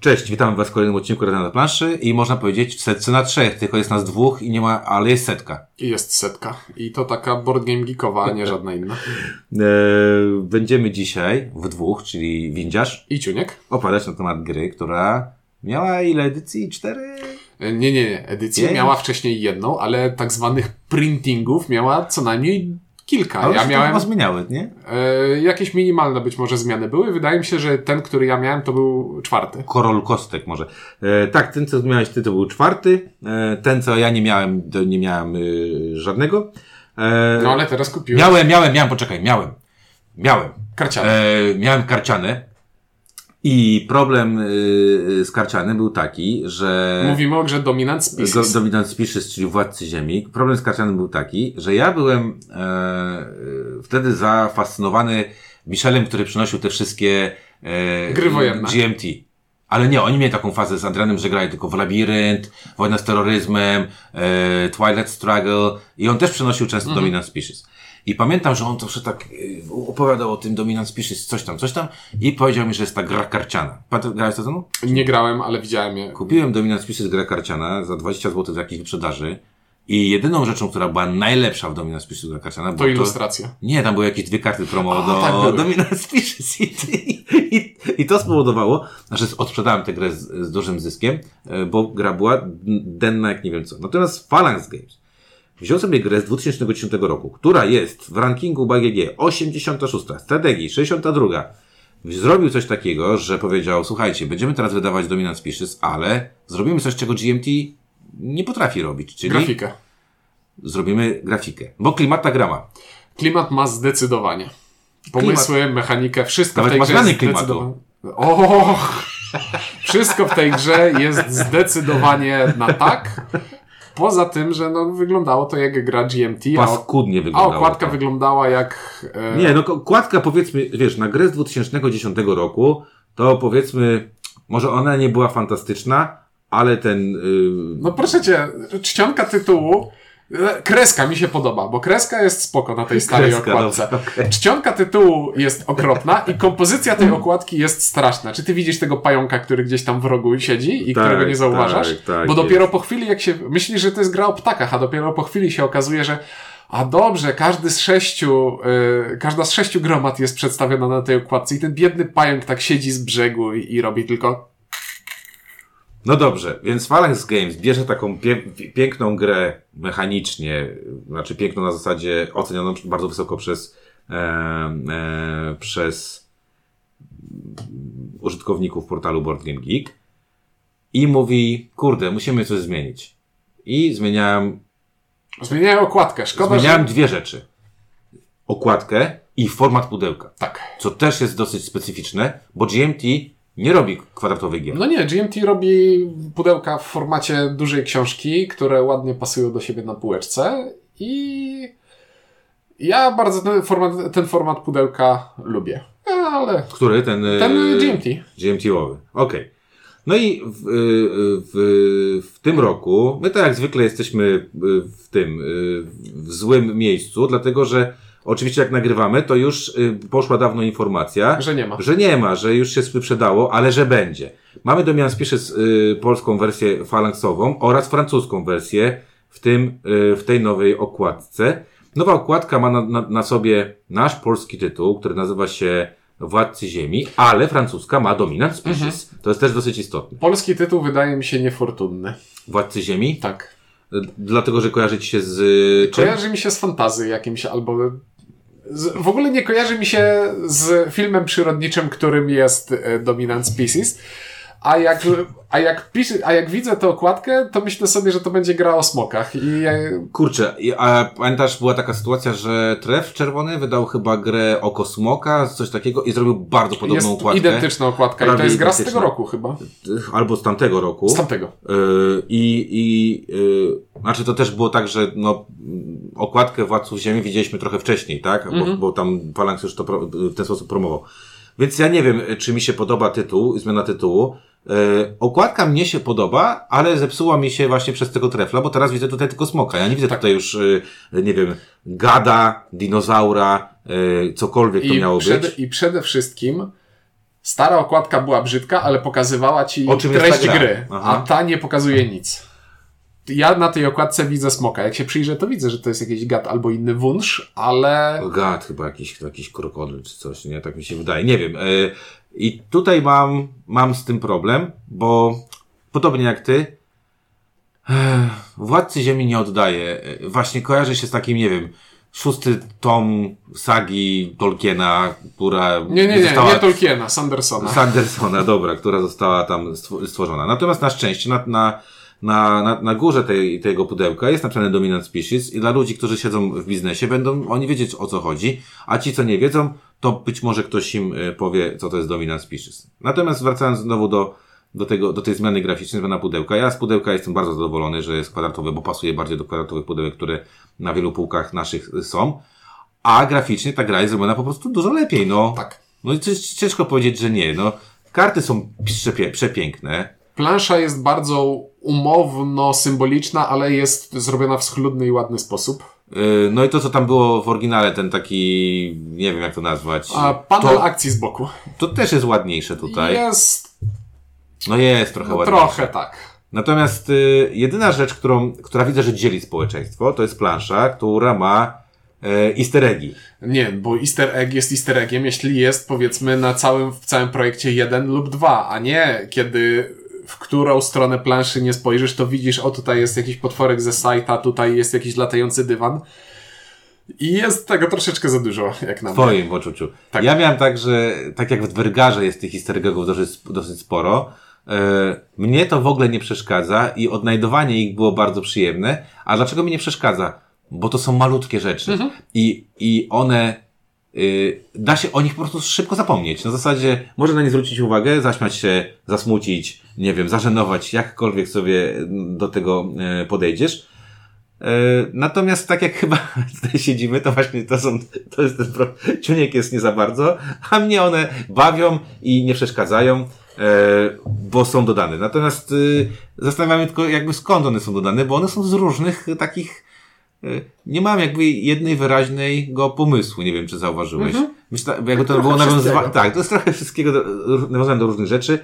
Cześć, witam Was w kolejnym odcinku Rada na planszy i można powiedzieć w setce na trzech, tylko jest nas dwóch i nie ma, ale jest setka. I jest setka. I to taka board game geekowa, a nie żadna inna. Eee, będziemy dzisiaj w dwóch, czyli Windziarz, I Ciuniek? opowiadać na temat gry, która miała ile edycji? Cztery? E, Nie, nie, nie. Edycję Nie? miała wcześniej jedną, ale tak zwanych printingów miała co najmniej kilka. Ale ja się miałem zmieniały, nie? e, jakieś minimalne być może zmiany były. Wydaje mi się, że ten, który ja miałem, to był czwarty. Korol Kostek może. E, tak, ten co miałeś ty to był czwarty, e, ten co ja nie miałem, to nie miałem y, żadnego. E, No ale teraz kupiłem Miałem, miałem, miałem, poczekaj, miałem. Miałem. karciane. E, miałem karciane i problem y, z karcianem był taki, że Mówimy o grze Dominant do, Species. Dominant Species, czyli Władcy Ziemi. Problem z karcianem był taki, że ja byłem e, e, wtedy zafascynowany Michelem, który przynosił te wszystkie e, Gry wojenne. GMT. Ale nie, oni mieli taką fazę z Adrianem, że grali tylko w Labirynt, Wojna z terroryzmem, e, Twilight Struggle i on też przynosił często Mhm. Dominant Species. I pamiętam, że on zawsze tak e, opowiadał o tym Dominant Species, coś tam, coś tam i powiedział mi, że jest ta gra karciana. Pamiętasz, grałeś to mną? Nie grałem, ale widziałem je. Kupiłem Dominant Species grę karciana za 20 zł w jakiejś wyprzedaży i jedyną rzeczą, która była najlepsza w Dominant Species gra karciana To ilustracja. Nie, tam były jakieś dwie karty promo A, do tak. Dominant Species i, i, i to spowodowało, że odsprzedałem tę grę z, z dużym zyskiem, e, bo gra była denna jak nie wiem co. Natomiast Phalanx Games wziął sobie grę z 2010 roku, która jest w rankingu BGG 86, strategii 62. Zrobił coś takiego, że powiedział, słuchajcie, będziemy teraz wydawać Dominant Species, ale zrobimy coś, czego GMT nie potrafi robić, czyli Grafikę. zrobimy grafikę. Bo klimata grama. Klimat ma zdecydowanie. Pomysły, mechanikę, wszystko Nawet w tej grze jest klimatu. zdecydowanie... O! Wszystko w tej grze jest zdecydowanie na tak. Poza tym, że no, wyglądało to jak gra GMT, a, Paskudnie a wyglądało. okładka to. wyglądała jak... E, Nie, no okładka powiedzmy, wiesz, na grę z 2010 roku, to powiedzmy, może ona nie była fantastyczna, ale ten... Yy, No proszę cię, czcionka tytułu, kreska mi się podoba, bo kreska jest spoko na tej starej Kreska, okładce. dobra, okej. Czcionka tytułu jest okropna i kompozycja tej okładki jest straszna. Czy ty widzisz tego pająka, który gdzieś tam w rogu siedzi i Tak, którego nie zauważasz? tak, tak, bo dopiero jest. po chwili, jak się myślisz, że to jest gra o ptakach, a dopiero po chwili się okazuje, że a dobrze, każdy z sześciu, y, każda z sześciu gromad jest przedstawiona na tej okładce i ten biedny pająk tak siedzi z brzegu i, i robi tylko No dobrze, więc Phalanx Games bierze taką pie piękną grę mechanicznie, znaczy piękną na zasadzie ocenioną bardzo wysoko przez, e, e, przez użytkowników portalu Board Game Geek i mówi, kurde, musimy coś zmienić. I zmieniałem zmieniają okładkę. Szkoda, Zmieniałem że... dwie rzeczy. Okładkę i format pudełka. Tak. Co też jest dosyć specyficzne, bo GMT nie robi kwadratowych gier. No nie, GMT robi pudełka w formacie dużej książki, które ładnie pasują do siebie na półeczce i ja bardzo ten format, ten format pudełka lubię. Ale Który? Ten, ten e, GMT. GMT-owy. Okej. No i w, w, w tym roku, my tak jak zwykle jesteśmy w tym, w złym miejscu, dlatego że oczywiście jak nagrywamy, to już y, poszła dawno informacja, Że nie ma. Że nie ma, że już się wyprzedało, ale że będzie. Mamy Domian Species y, polską wersję falanksową oraz francuską wersję w tym, y, w tej nowej okładce. Nowa okładka ma na, na, na sobie nasz polski tytuł, który nazywa się Władcy Ziemi, ale francuska ma Dominant Species. To jest też dosyć istotne. Polski tytuł wydaje mi się niefortunny. Władcy Ziemi, Tak. dlatego, że kojarzy ci się z? Kojarzy mi się z fantazy jakimś albo... W ogóle nie kojarzy mi się z filmem przyrodniczym, którym jest e, Dominant Species. A jak, a, jak piszę, a jak widzę tę okładkę, to myślę sobie, że to będzie gra o smokach. I Kurczę, a pamiętasz, była taka sytuacja, że Tref Czerwony wydał chyba grę Oko Smoka, coś takiego i zrobił bardzo podobną jest okładkę. identyczna okładka. I to jest gra z tego roku chyba. Albo z tamtego roku. Z tamtego. Yy, I, i yy, znaczy to też było tak, że no, okładkę Władców Ziemi widzieliśmy trochę wcześniej, tak? Bo, Mhm. bo tam Phalanx już to w ten sposób promował. Więc ja nie wiem, czy mi się podoba tytuł, zmiana tytułu. Yy, okładka mnie się podoba, ale zepsuła mi się właśnie przez tego trefla, bo teraz widzę tutaj tylko smoka. Ja nie widzę Tak. tutaj już, yy, nie wiem, gada, dinozaura, yy, cokolwiek to I, miało przede, być. I przede wszystkim Stara okładka była brzydka, ale pokazywała ci treść gry, Aha. a ta nie pokazuje nic. Ja na tej okładce widzę smoka. Jak się przyjrzę, to widzę, że to jest jakiś gad albo inny wunsz, ale Gad, chyba jakiś, jakiś krokodyl czy coś, nie? Tak mi się wydaje. Nie wiem. y, I tutaj mam, mam z tym problem, bo podobnie jak ty, eh, Władcy Ziemi nie oddaje. Y, Właśnie kojarzy się z takim, nie wiem, szósty tom sagi Tolkiena, która nie, nie, nie, została... nie Tolkiena, Sandersona. Sandersona, dobra, która została tam stw- stworzona. Natomiast na szczęście na, na, na, na, na górze tej, tego pudełka jest napisane Dominant Species i dla ludzi, którzy siedzą w biznesie, będą oni wiedzieć o co chodzi, a ci, co nie wiedzą, to być może ktoś im e, powie, co to jest Dominant Species. Natomiast wracając znowu do, do, tego, do tej zmiany graficznej, zmiana pudełka. Ja z pudełka jestem bardzo zadowolony, że jest kwadratowe, bo pasuje bardziej do kwadratowych pudełek, które na wielu półkach naszych są. A graficznie ta gra jest zrobiona po prostu dużo lepiej, no. Tak. No i cięż- ciężko powiedzieć, że nie. No, karty są przepie- przepiękne. Plansza jest bardzo umowno-symboliczna, ale jest zrobiona w schludny i ładny sposób. Yy, No i to, co tam było w oryginale, ten taki, nie wiem jak to nazwać. A panel to, akcji z boku. to też jest ładniejsze tutaj. Jest No jest trochę no, ładniejsze. trochę tak. Natomiast y, jedyna rzecz, którą, która widzę, że dzieli społeczeństwo, to jest plansza, która ma y, easter eggi. Nie, bo easter egg jest easter eggiem, jeśli jest powiedzmy na całym, w całym projekcie jeden lub dwa, a nie kiedy w którą stronę planszy nie spojrzysz, to widzisz, o tutaj jest jakiś potworek ze sajta, tutaj jest jakiś latający dywan. I jest tego troszeczkę za dużo, jak na W mnie. twoim poczuciu. Tak. Ja miałem tak, że tak jak w Dwergarze jest tych easter eggów dosyć, dosyć sporo, e, mnie to w ogóle nie przeszkadza i odnajdowanie ich było bardzo przyjemne. A dlaczego mi nie przeszkadza? Bo to są malutkie rzeczy. Mhm. I, I one, da się o nich po prostu szybko zapomnieć. Na zasadzie można na nie zwrócić uwagę, zaśmiać się, zasmucić, nie wiem, zażenować, jakkolwiek sobie do tego e, podejdziesz. E, Natomiast tak jak chyba tutaj siedzimy, to właśnie to są, to jest ten ciuniek jest nie za bardzo, a mnie one bawią i nie przeszkadzają, e, bo są dodane. Natomiast y, zastanawiam się tylko jakby skąd one są dodane, bo one są z różnych takich, y, nie mam jakby jednej wyraźnego pomysłu, nie wiem czy zauważyłeś. Myślę, jakby to było nawiązywane, wszystkiego. tak, to jest trochę wszystkiego do, nawiązane do różnych rzeczy,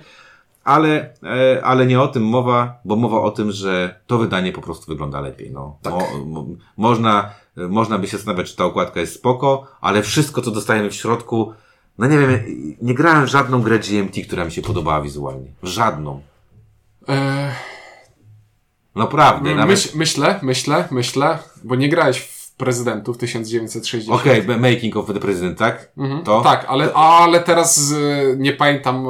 ale, e, ale nie o tym mowa, bo mowa o tym, że to wydanie po prostu wygląda lepiej. No. Tak. Mo, mo, można, e, można by się zastanawiać, czy ta okładka jest spoko, ale wszystko, co dostajemy w środku, no nie wiem, nie grałem w żadną grę GMT, która mi się podobała wizualnie. Żadną. Eee, Naprawdę. Nawet... myśl, myślę, myślę, myślę, bo nie grałeś w prezydentów 1960. Okej, okay, Making of the President, tak? Mhm. To? Tak, ale, ale teraz y, nie pamiętam,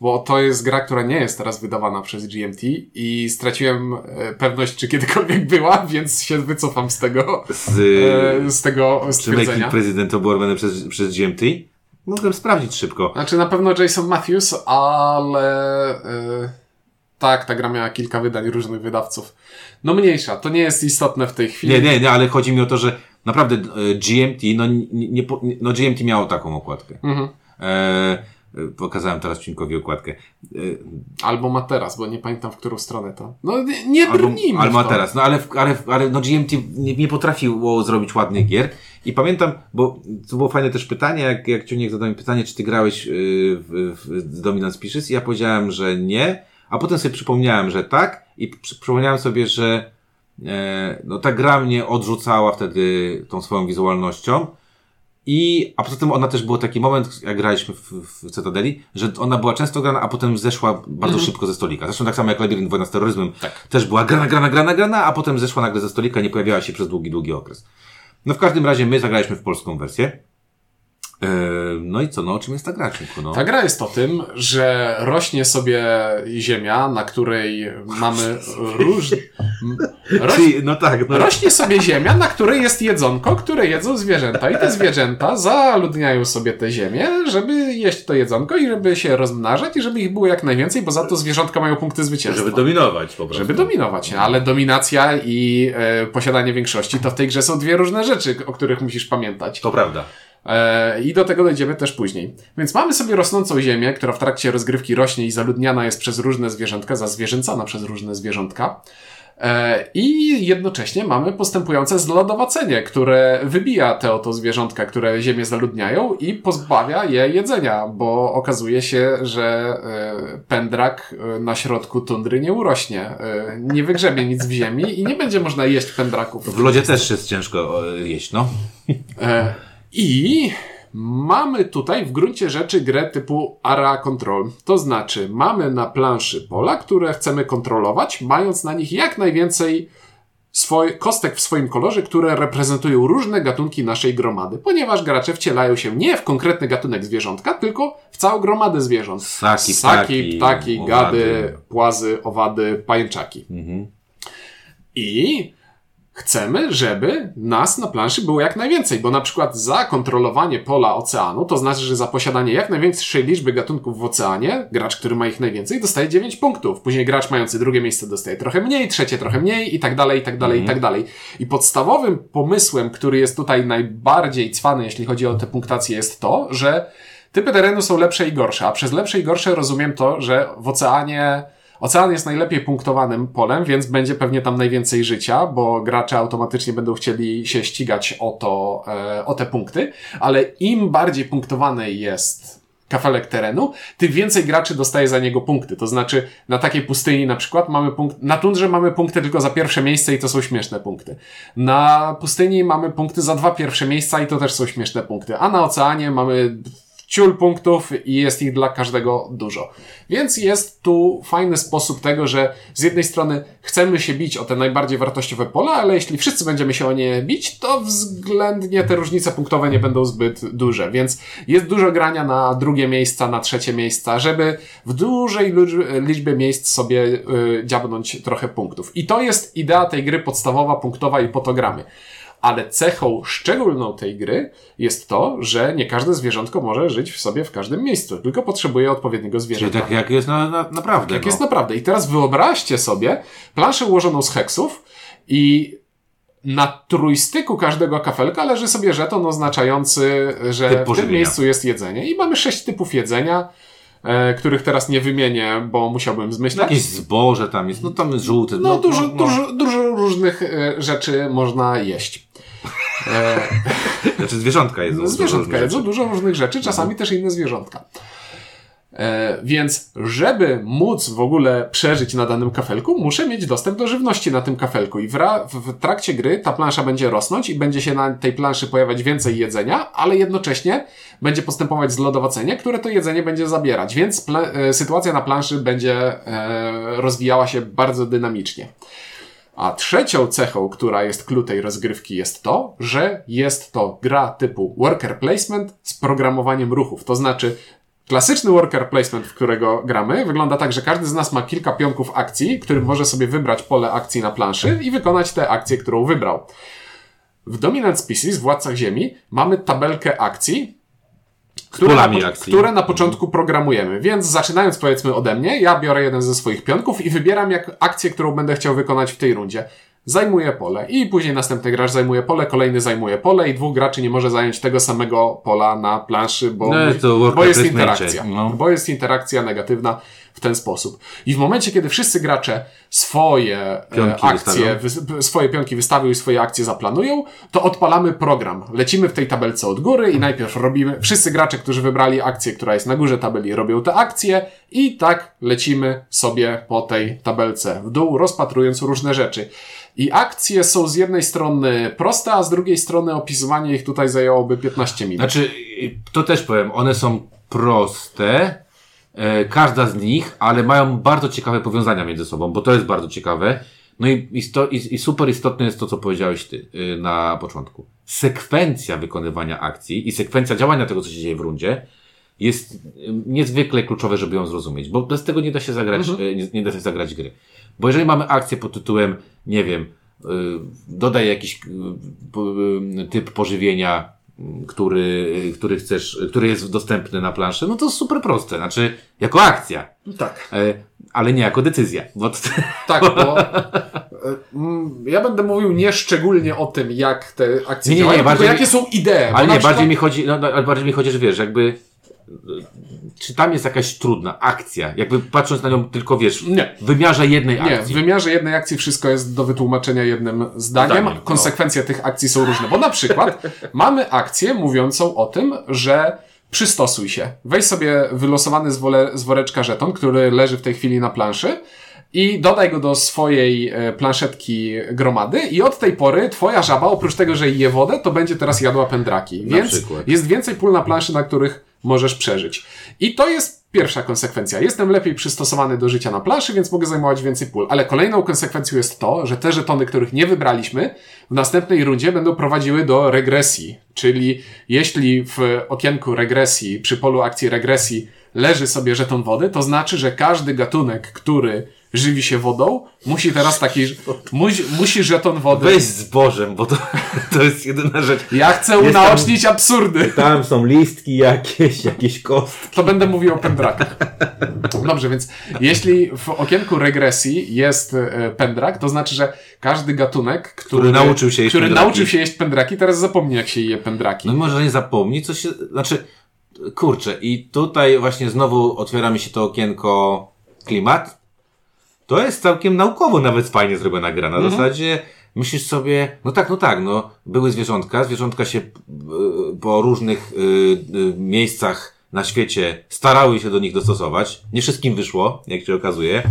bo to jest gra, która nie jest teraz wydawana przez GMT i straciłem y, pewność, czy kiedykolwiek była, więc się wycofam z tego, Z, y, z tego czy Making stwierdzenia. President to było robione przez, przez GMT? Mogłem sprawdzić szybko. Znaczy na pewno Jason Matthews, ale y, tak, ta gra miała kilka wydań różnych wydawców. No mniejsza, to nie jest istotne w tej chwili. Nie, nie, nie, ale chodzi mi o to, że naprawdę e, GMT, no, nie, no GMT miało taką okładkę. Mhm. E, e, pokazałem teraz Cinkowi okładkę. E, Albo ma teraz, bo nie pamiętam w którą stronę to. No nie, nie albo, brnijmy albo to. teraz. No ale, ale, ale no GMT nie, nie potrafiło zrobić ładnych gier. I pamiętam, bo to było fajne też pytanie, jak, jak Ciuniek zadał mi pytanie, czy ty grałeś y, w, w Dominant Species? I ja powiedziałem, że nie, a potem sobie przypomniałem, że tak i przy, przypomniałem sobie, że e, no ta gra mnie odrzucała wtedy tą swoją wizualnością. I, a poza tym ona też był taki moment, jak graliśmy w, w Cytadeli, że ona była często grana, a potem zeszła bardzo szybko ze stolika. Zresztą tak samo jak Labirynt Wojna z terroryzmem. Tak. Też była grana, grana, grana, grana, a potem zeszła nagle ze stolika i nie pojawiała się przez długi, długi okres. No w każdym razie my zagraliśmy w polską wersję. Eee, no i co, no o czym jest ta gra, Cinku, no? Ta gra jest o tym, że rośnie sobie ziemia, na której mamy różne. Roś... No tak, no. Rośnie sobie ziemia, na której jest jedzonko, które jedzą zwierzęta. I te zwierzęta zaludniają sobie tę ziemię, żeby jeść to jedzonko i żeby się rozmnażać i żeby ich było jak najwięcej, bo za to zwierzątka mają punkty zwycięstwa. Żeby dominować po prostu. Żeby dominować, ale dominacja i e, posiadanie większości to w tej grze są dwie różne rzeczy, o których musisz pamiętać. To prawda. E, I do tego dojdziemy też później. Więc mamy sobie rosnącą ziemię, która w trakcie rozgrywki rośnie i zaludniana jest przez różne zwierzątka, zazwierzęcana przez różne zwierzątka. E, I jednocześnie mamy postępujące zlodowacenie, które wybija te oto zwierzątka, które ziemię zaludniają i pozbawia je jedzenia, bo okazuje się, że e, pędrak na środku tundry nie urośnie, nie wygrzebie nic w ziemi i nie będzie można jeść pędraków. W lodzie też jest ciężko jeść, no. I Mamy tutaj w gruncie rzeczy grę typu area control. To znaczy, mamy na planszy pola, które chcemy kontrolować, mając na nich jak najwięcej swoj, kostek w swoim kolorze, które reprezentują różne gatunki naszej gromady, ponieważ gracze wcielają się nie w konkretny gatunek zwierzątka, tylko w całą gromadę zwierząt. Ssaki, Ssaki ptaki, ptaki gady, płazy, owady, pajęczaki. Mhm. I Chcemy, żeby nas na planszy było jak najwięcej, bo na przykład za kontrolowanie pola oceanu, to znaczy, że za posiadanie jak największej liczby gatunków w oceanie, gracz, który ma ich najwięcej, dostaje 9 punktów. Później gracz mający drugie miejsce dostaje trochę mniej, trzecie trochę mniej i tak dalej, i tak dalej, i tak dalej. I podstawowym pomysłem, który jest tutaj najbardziej cwany, jeśli chodzi o tę punktację, jest to, że typy terenu są lepsze i gorsze, a przez lepsze i gorsze rozumiem to, że w oceanie Ocean jest najlepiej punktowanym polem, więc będzie pewnie tam najwięcej życia, bo gracze automatycznie będą chcieli się ścigać o to, e, o te punkty, ale im bardziej punktowany jest kafelek terenu, tym więcej graczy dostaje za niego punkty. To znaczy, na takiej pustyni na przykład mamy punkt, na tundrze mamy punkty tylko za pierwsze miejsce i to są śmieszne punkty. Na pustyni mamy punkty za dwa pierwsze miejsca i to też są śmieszne punkty. A na oceanie mamy ciul punktów i jest ich dla każdego dużo. Więc jest tu fajny sposób tego, że z jednej strony chcemy się bić o te najbardziej wartościowe pola, ale jeśli wszyscy będziemy się o nie bić, to względnie te różnice punktowe nie będą zbyt duże. Więc jest dużo grania na drugie miejsca, na trzecie miejsca, żeby w dużej liczbie miejsc sobie yy, dziabnąć trochę punktów. I to jest idea tej gry podstawowa, punktowa i potogramy ale cechą szczególną tej gry jest to, że nie każde zwierzątko może żyć w sobie w każdym miejscu, tylko potrzebuje odpowiedniego zwierzęcia. Czyli tak jak jest na, na, naprawdę. Jak no. jest naprawdę. I teraz wyobraźcie sobie planszę ułożoną z heksów i na trójstyku każdego kafelka leży sobie żeton oznaczający, że w tym miejscu jest jedzenie. I mamy sześć typów jedzenia e, których teraz nie wymienię, bo musiałbym zmyślać. Jakieś zboże tam jest, no tam jest żółte. No, no dużo, no, no. Dużo, dużo różnych e, rzeczy można jeść. E... Znaczy zwierzątka jedzą. No, zwierzątka jedzą dużo różnych rzeczy, czasami mhm. też inne zwierzątka. E, więc, żeby móc w ogóle przeżyć na danym kafelku, muszę mieć dostęp do żywności na tym kafelku. I w, w, trakcie gry ta plansza będzie rosnąć i będzie się na tej planszy pojawiać więcej jedzenia, ale jednocześnie będzie postępować zlodowacenie, które to jedzenie będzie zabierać. Więc e, sytuacja na planszy będzie e, rozwijała się bardzo dynamicznie. A trzecią cechą, która jest klucz tej rozgrywki jest to, że jest to gra typu worker placement z programowaniem ruchów. To znaczy, klasyczny worker placement, w którego gramy, wygląda tak, że każdy z nas ma kilka pionków akcji, którym może sobie wybrać pole akcji na planszy i wykonać tę akcję, którą wybrał. W Dominant Species, w Władcach Ziemi, mamy tabelkę akcji, które na, które na początku programujemy. Więc zaczynając powiedzmy ode mnie, ja biorę jeden ze swoich pionków i wybieram jak akcję, którą będę chciał wykonać w tej rundzie. Zajmuję pole i później następny gracz zajmuje pole, kolejny zajmuje pole i dwóch graczy nie może zająć tego samego pola na planszy, bo, no, bo jest interakcja. No. Bo jest interakcja negatywna w ten sposób. I w momencie, kiedy wszyscy gracze swoje e, pionki akcje, wy, swoje pionki wystawią i swoje akcje zaplanują, to odpalamy program. Lecimy w tej tabelce od góry i najpierw robimy, wszyscy gracze, którzy wybrali akcję, która jest na górze tabeli, robią te akcje i tak lecimy sobie po tej tabelce w dół, rozpatrując różne rzeczy. I akcje są z jednej strony proste, a z drugiej strony opisywanie ich tutaj zajęłoby 15 minut. Znaczy, to też powiem, one są proste, każda z nich, ale mają bardzo ciekawe powiązania między sobą, bo to jest bardzo ciekawe. No i, isto, i, i super istotne jest to, co powiedziałeś ty yy, na początku. Sekwencja wykonywania akcji i sekwencja działania tego, co się dzieje w rundzie, jest y, niezwykle kluczowe, żeby ją zrozumieć, bo bez tego nie da się zagrać, mhm. Y, nie, nie, da się zagrać gry. Bo jeżeli mamy akcję pod tytułem, nie wiem, dodaj jakiś typ pożywienia który, który chcesz, który jest dostępny na planszy, no to super proste. Znaczy, jako akcja. Tak. E, ale nie jako decyzja. Bo... Tak, bo e, ja będę mówił nie szczególnie o tym, jak te akcje nie, nie, działają, nie, bardziej jakie są idee. Ale nie, przykład... bardziej mi chodzi, no, no, ale bardziej mi chodzi, że wiesz, jakby czy tam jest jakaś trudna akcja? Jakby patrząc na nią tylko, wiesz, Nie. w wymiarze jednej Nie, w akcji. wymiarze jednej akcji wszystko jest do wytłumaczenia jednym zdaniem. Zdaniem, no. Konsekwencje tych akcji są różne, bo na przykład mamy akcję mówiącą o tym, że przystosuj się. Weź sobie wylosowany z, wole, z woreczka żeton, który leży w tej chwili na planszy i dodaj go do swojej e, planszetki gromady i od tej pory twoja żaba, oprócz tego, że je wodę, to będzie teraz jadła pędraki. Więc jest więcej pól na planszy, na których możesz przeżyć. I to jest pierwsza konsekwencja. Jestem lepiej przystosowany do życia na planszy, więc mogę zajmować więcej pól. Ale kolejną konsekwencją jest to, że te żetony, których nie wybraliśmy, w następnej rundzie będą prowadziły do regresji. Czyli jeśli w okienku regresji, przy polu akcji regresji leży sobie żeton wody, to znaczy, że każdy gatunek, który żywi się wodą, musi teraz taki, musi, musi żeton wody. Weź z Bożem, bo to, to jest jedyna rzecz. Ja chcę Jest tam- unaocznić absurdy. Tam są listki jakieś, jakieś kostki. to będę mówił o pendrakach. Dobrze, więc jeśli w okienku regresji jest e, pendrak, to znaczy, że każdy gatunek, który, Który nauczył się jeść który pędraki. nauczył się jeść pendraki, teraz zapomni, jak się je pendraki. No może nie zapomni, co się, znaczy, kurczę, i tutaj właśnie znowu otwiera mi się to okienko klimat. To jest całkiem naukowo nawet fajnie zrobiona gra. Na zasadzie myślisz sobie, no tak, no tak, no były zwierzątka, zwierzątka się y, po różnych y, y, miejscach na świecie starały się do nich dostosować. Nie wszystkim wyszło, jak się okazuje.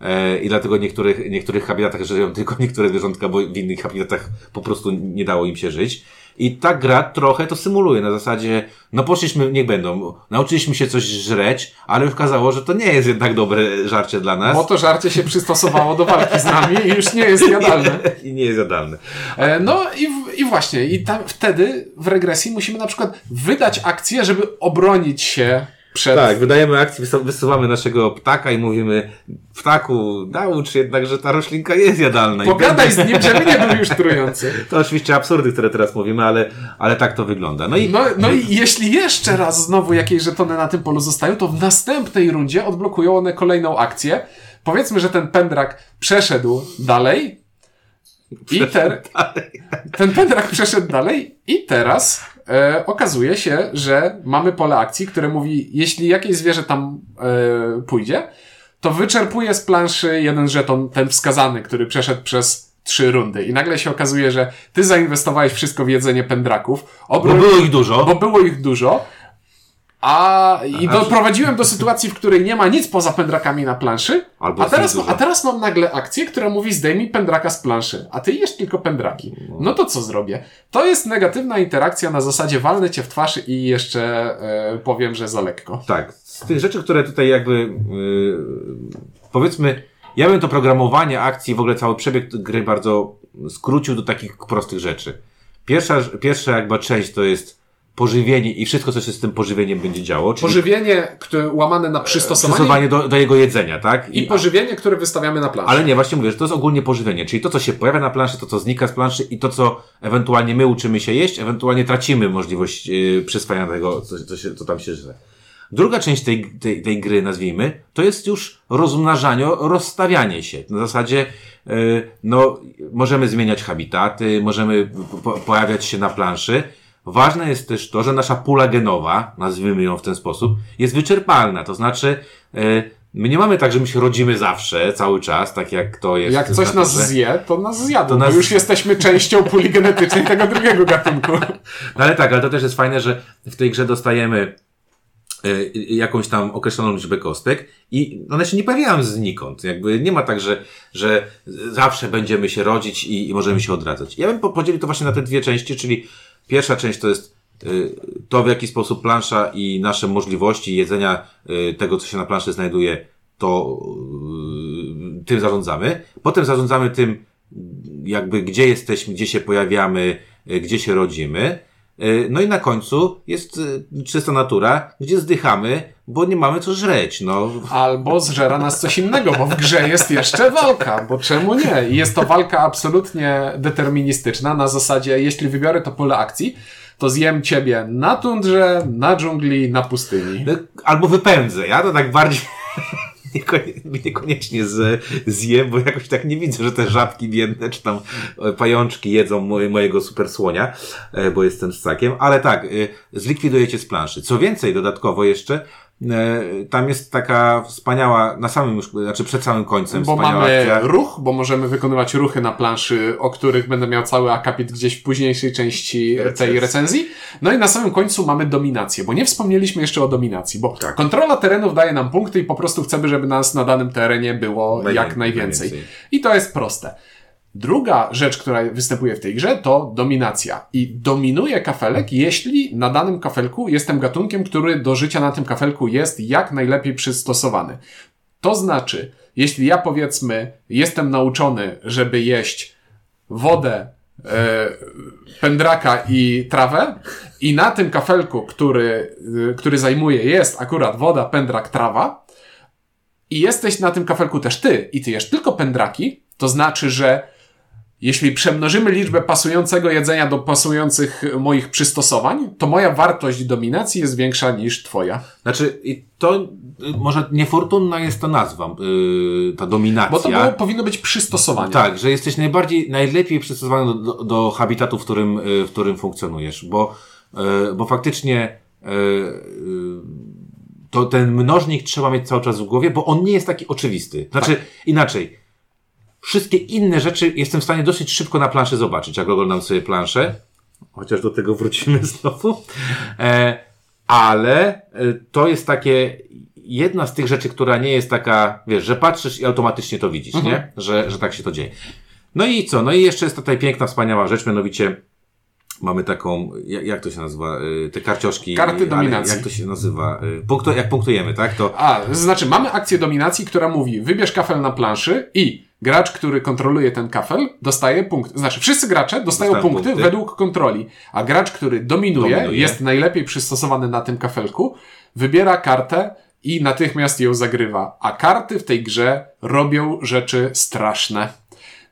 E, I dlatego niektórych, niektórych habitatach żyją tylko niektóre zwierzątka, bo w innych habitatach po prostu nie dało im się żyć. I ta gra trochę to symuluje na zasadzie, no poszliśmy, niech będą, nauczyliśmy się coś żreć, ale już okazało, że to nie jest jednak dobre żarcie dla nas. Bo to żarcie się przystosowało do walki z nami i już nie jest jadalne. I nie jest jadalne. E, No i, i właśnie, i tam wtedy w regresji musimy na przykład wydać akcję, żeby obronić się przed Tak, wydajemy akcję, wysu- wysuwamy naszego ptaka i mówimy, ptaku, naucz jednak, że ta roślinka jest jadalna. Pogadaj z nim, żeby nie był już trujący. To oczywiście absurdy, które teraz mówimy, ale, ale tak to wygląda. No i No, no i jeśli jeszcze raz znowu jakieś żetony na tym polu zostają, to w następnej rundzie odblokują one kolejną akcję. Powiedzmy, że ten pendrak przeszedł dalej. I ter... ten pendrak przeszedł dalej i teraz e, okazuje się, że mamy pole akcji, które mówi, jeśli jakieś zwierzę tam e, pójdzie, to wyczerpuje z planszy jeden żeton, ten wskazany, który przeszedł przez trzy rundy. I nagle się okazuje, że ty zainwestowałeś wszystko w jedzenie pendraków. bo Obroń... było ich dużo. Bo było ich dużo. A i doprowadziłem do sytuacji, w której nie ma nic poza pędrakami na planszy. Albo a, teraz, a teraz mam nagle akcję, która mówi zdejmij pędraka z planszy, a ty jesz tylko pędraki. No to co zrobię? To jest negatywna interakcja na zasadzie walnę cię w twarz i jeszcze e, powiem, że za lekko. Tak, z tych rzeczy, które tutaj jakby yy, powiedzmy, ja bym to programowanie akcji, w ogóle cały przebieg gry bardzo skrócił do takich prostych rzeczy. Pierwsza, pierwsza jakby część to jest pożywienie i wszystko, co się z tym pożywieniem będzie działo, czyli Pożywienie, które łamane na przystosowanie przystosowanie do, do jego jedzenia, tak? i pożywienie, które wystawiamy na planszę. Ale nie, właśnie mówię, że to jest ogólnie pożywienie, czyli to, co się pojawia na planszy, to, co znika z planszy i to, co ewentualnie my uczymy się jeść, ewentualnie tracimy możliwość yy, przyswajania tego, co, co, się, co tam się żre. Druga część tej, tej, tej gry, nazwijmy, to jest już rozmnażanie, rozstawianie się. Na zasadzie, yy, no, możemy zmieniać habitaty, możemy po, pojawiać się na planszy. Ważne jest też to, że nasza pula genowa, nazwijmy ją w ten sposób, jest wyczerpalna. To znaczy, yy, my nie mamy tak, że my się rodzimy zawsze, cały czas, tak jak to jest. Jak coś nas zje, to nas zjadło, To nas- już jesteśmy częścią puli genetycznej tego drugiego gatunku. No ale tak, ale to też jest fajne, że w tej grze dostajemy y, jakąś tam określoną liczbę kostek i one się nie pojawiają znikąd. Jakby nie ma tak, że, że zawsze będziemy się rodzić i, i możemy się odradzać. Ja bym po- podzielił to właśnie na te dwie części, czyli pierwsza część to jest y, to, w jaki sposób plansza i nasze możliwości jedzenia y, tego, co się na planszy znajduje, to y, tym zarządzamy. Potem zarządzamy tym, jakby gdzie jesteśmy, gdzie się pojawiamy, gdzie się rodzimy. No i na końcu jest czysta natura, gdzie zdychamy, bo nie mamy co żreć. No, Albo zżera nas coś innego, bo w grze jest jeszcze walka, bo czemu nie? I jest to walka absolutnie deterministyczna na zasadzie, jeśli wybiorę to pole akcji, to zjem ciebie na tundrze, na dżungli, na pustyni. albo wypędzę. Ja to tak bardziej niekonie- niekoniecznie z, zjem, bo jakoś tak nie widzę, że te żabki biedne, czy tam e, pajączki jedzą moje, mojego super słonia, e, bo jestem ssakiem, ale tak, e, zlikwidujecie z planszy. Co więcej, dodatkowo jeszcze, tam jest taka wspaniała, na samym już, znaczy przed samym końcem Bo wspaniała mamy akcja. ruch, bo możemy wykonywać ruchy na planszy, o których będę miał cały akapit gdzieś w późniejszej części tej Recenzji. recenzji. No i na samym końcu mamy dominację, bo nie wspomnieliśmy jeszcze o dominacji, bo Tak. kontrola terenów daje nam punkty i po prostu chcemy, żeby nas na danym terenie było Najwię- jak najwięcej. najwięcej. I to jest proste. Druga rzecz, która występuje w tej grze, to dominacja. I dominuje kafelek, jeśli na danym kafelku jestem gatunkiem, który do życia na tym kafelku jest jak najlepiej przystosowany. To znaczy, jeśli ja powiedzmy jestem nauczony, żeby jeść wodę, e, pędraka i trawę i na tym kafelku, który, y, który zajmuję jest akurat woda, pędrak, trawa i jesteś na tym kafelku też ty i ty jesz tylko pędraki, to znaczy, że jeśli przemnożymy liczbę pasującego jedzenia do pasujących moich przystosowań, to moja wartość dominacji jest większa niż twoja. Znaczy, i to y, może niefortunna jest ta nazwa, yy, ta dominacja. Bo to było, powinno być przystosowanie. Tak, że jesteś najbardziej, najlepiej przystosowany do, do, do habitatu, w którym, y, w którym funkcjonujesz, bo, y, bo faktycznie y, y, to ten mnożnik trzeba mieć cały czas w głowie, bo on nie jest taki oczywisty. Znaczy, inaczej. Wszystkie inne rzeczy jestem w stanie dosyć szybko na planszy zobaczyć, jak oglądam sobie planszę. Chociaż do tego wrócimy znowu. E, ale e, to jest takie jedna z tych rzeczy, która nie jest taka, wiesz, że patrzysz i automatycznie to widzisz, nie? Że, że tak się to dzieje. No i co? No i jeszcze jest tutaj piękna, wspaniała rzecz, mianowicie mamy taką, jak, to się nazywa, y, te karcioszki. Karty dominacji. Jak to się nazywa? Y, Punktu, jak punktujemy, tak? To A, znaczy mamy akcję dominacji, która mówi wybierz kafel na planszy i gracz, który kontroluje ten kafel, dostaje punkt. Znaczy wszyscy gracze dostają punkty, punkty. według kontroli, a gracz, który dominuje, Dominuje. jest najlepiej przystosowany na tym kafelku, wybiera kartę i natychmiast ją zagrywa. A karty w tej grze robią rzeczy straszne.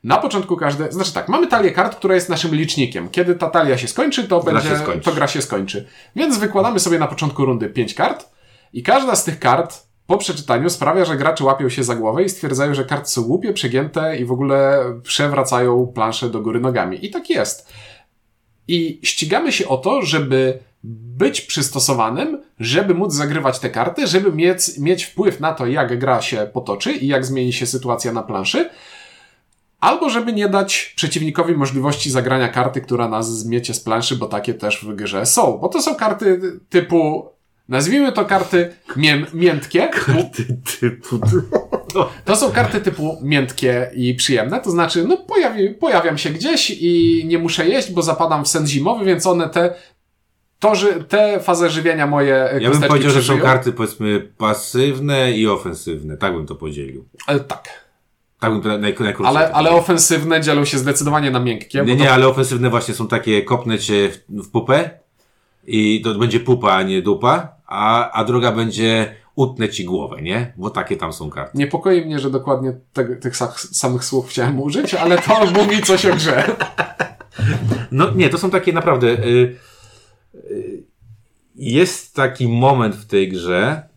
Na początku każde, znaczy tak, mamy talię kart, która jest naszym licznikiem. Kiedy ta talia się skończy, to Gra będzie, się skończy. to gra się skończy. Więc wykładamy sobie na początku rundy 5 kart i każda z tych kart po przeczytaniu sprawia, że gracze łapią się za głowę i stwierdzają, że karty są głupie, przegięte i w ogóle przewracają planszę do góry nogami. I tak jest. I ścigamy się o to, żeby być przystosowanym, żeby móc zagrywać te karty, żeby mieć, mieć wpływ na to, jak gra się potoczy i jak zmieni się sytuacja na planszy, albo żeby nie dać przeciwnikowi możliwości zagrania karty, która nas zmiecie z planszy, bo takie też w grze są. Bo to są karty typu, nazwijmy to karty mię, miętkie. ty, typu. To są karty typu miętkie i przyjemne, to znaczy, no pojawi, pojawiam się gdzieś i nie muszę jeść, bo zapadam w sen zimowy, więc one te, to, że te fazy żywienia moje Ja bym powiedział, że są przeżyją. karty powiedzmy pasywne i ofensywne. Tak bym to podzielił. E, tak. Tak bym to naj, najkrócej Ale, ale ofensywne dzielą się zdecydowanie na miękkie. Nie, nie, to, ale ofensywne właśnie są takie, kopnę cię w, w pupę i to będzie pupa, a nie dupa, a, a druga będzie utnę ci głowę, nie? Bo takie tam są karty. Niepokoi mnie, że dokładnie te, tych sa- samych słów chciałem użyć, ale to mówi coś o grze. No nie, to są takie naprawdę... Y, y, jest taki moment w tej grze,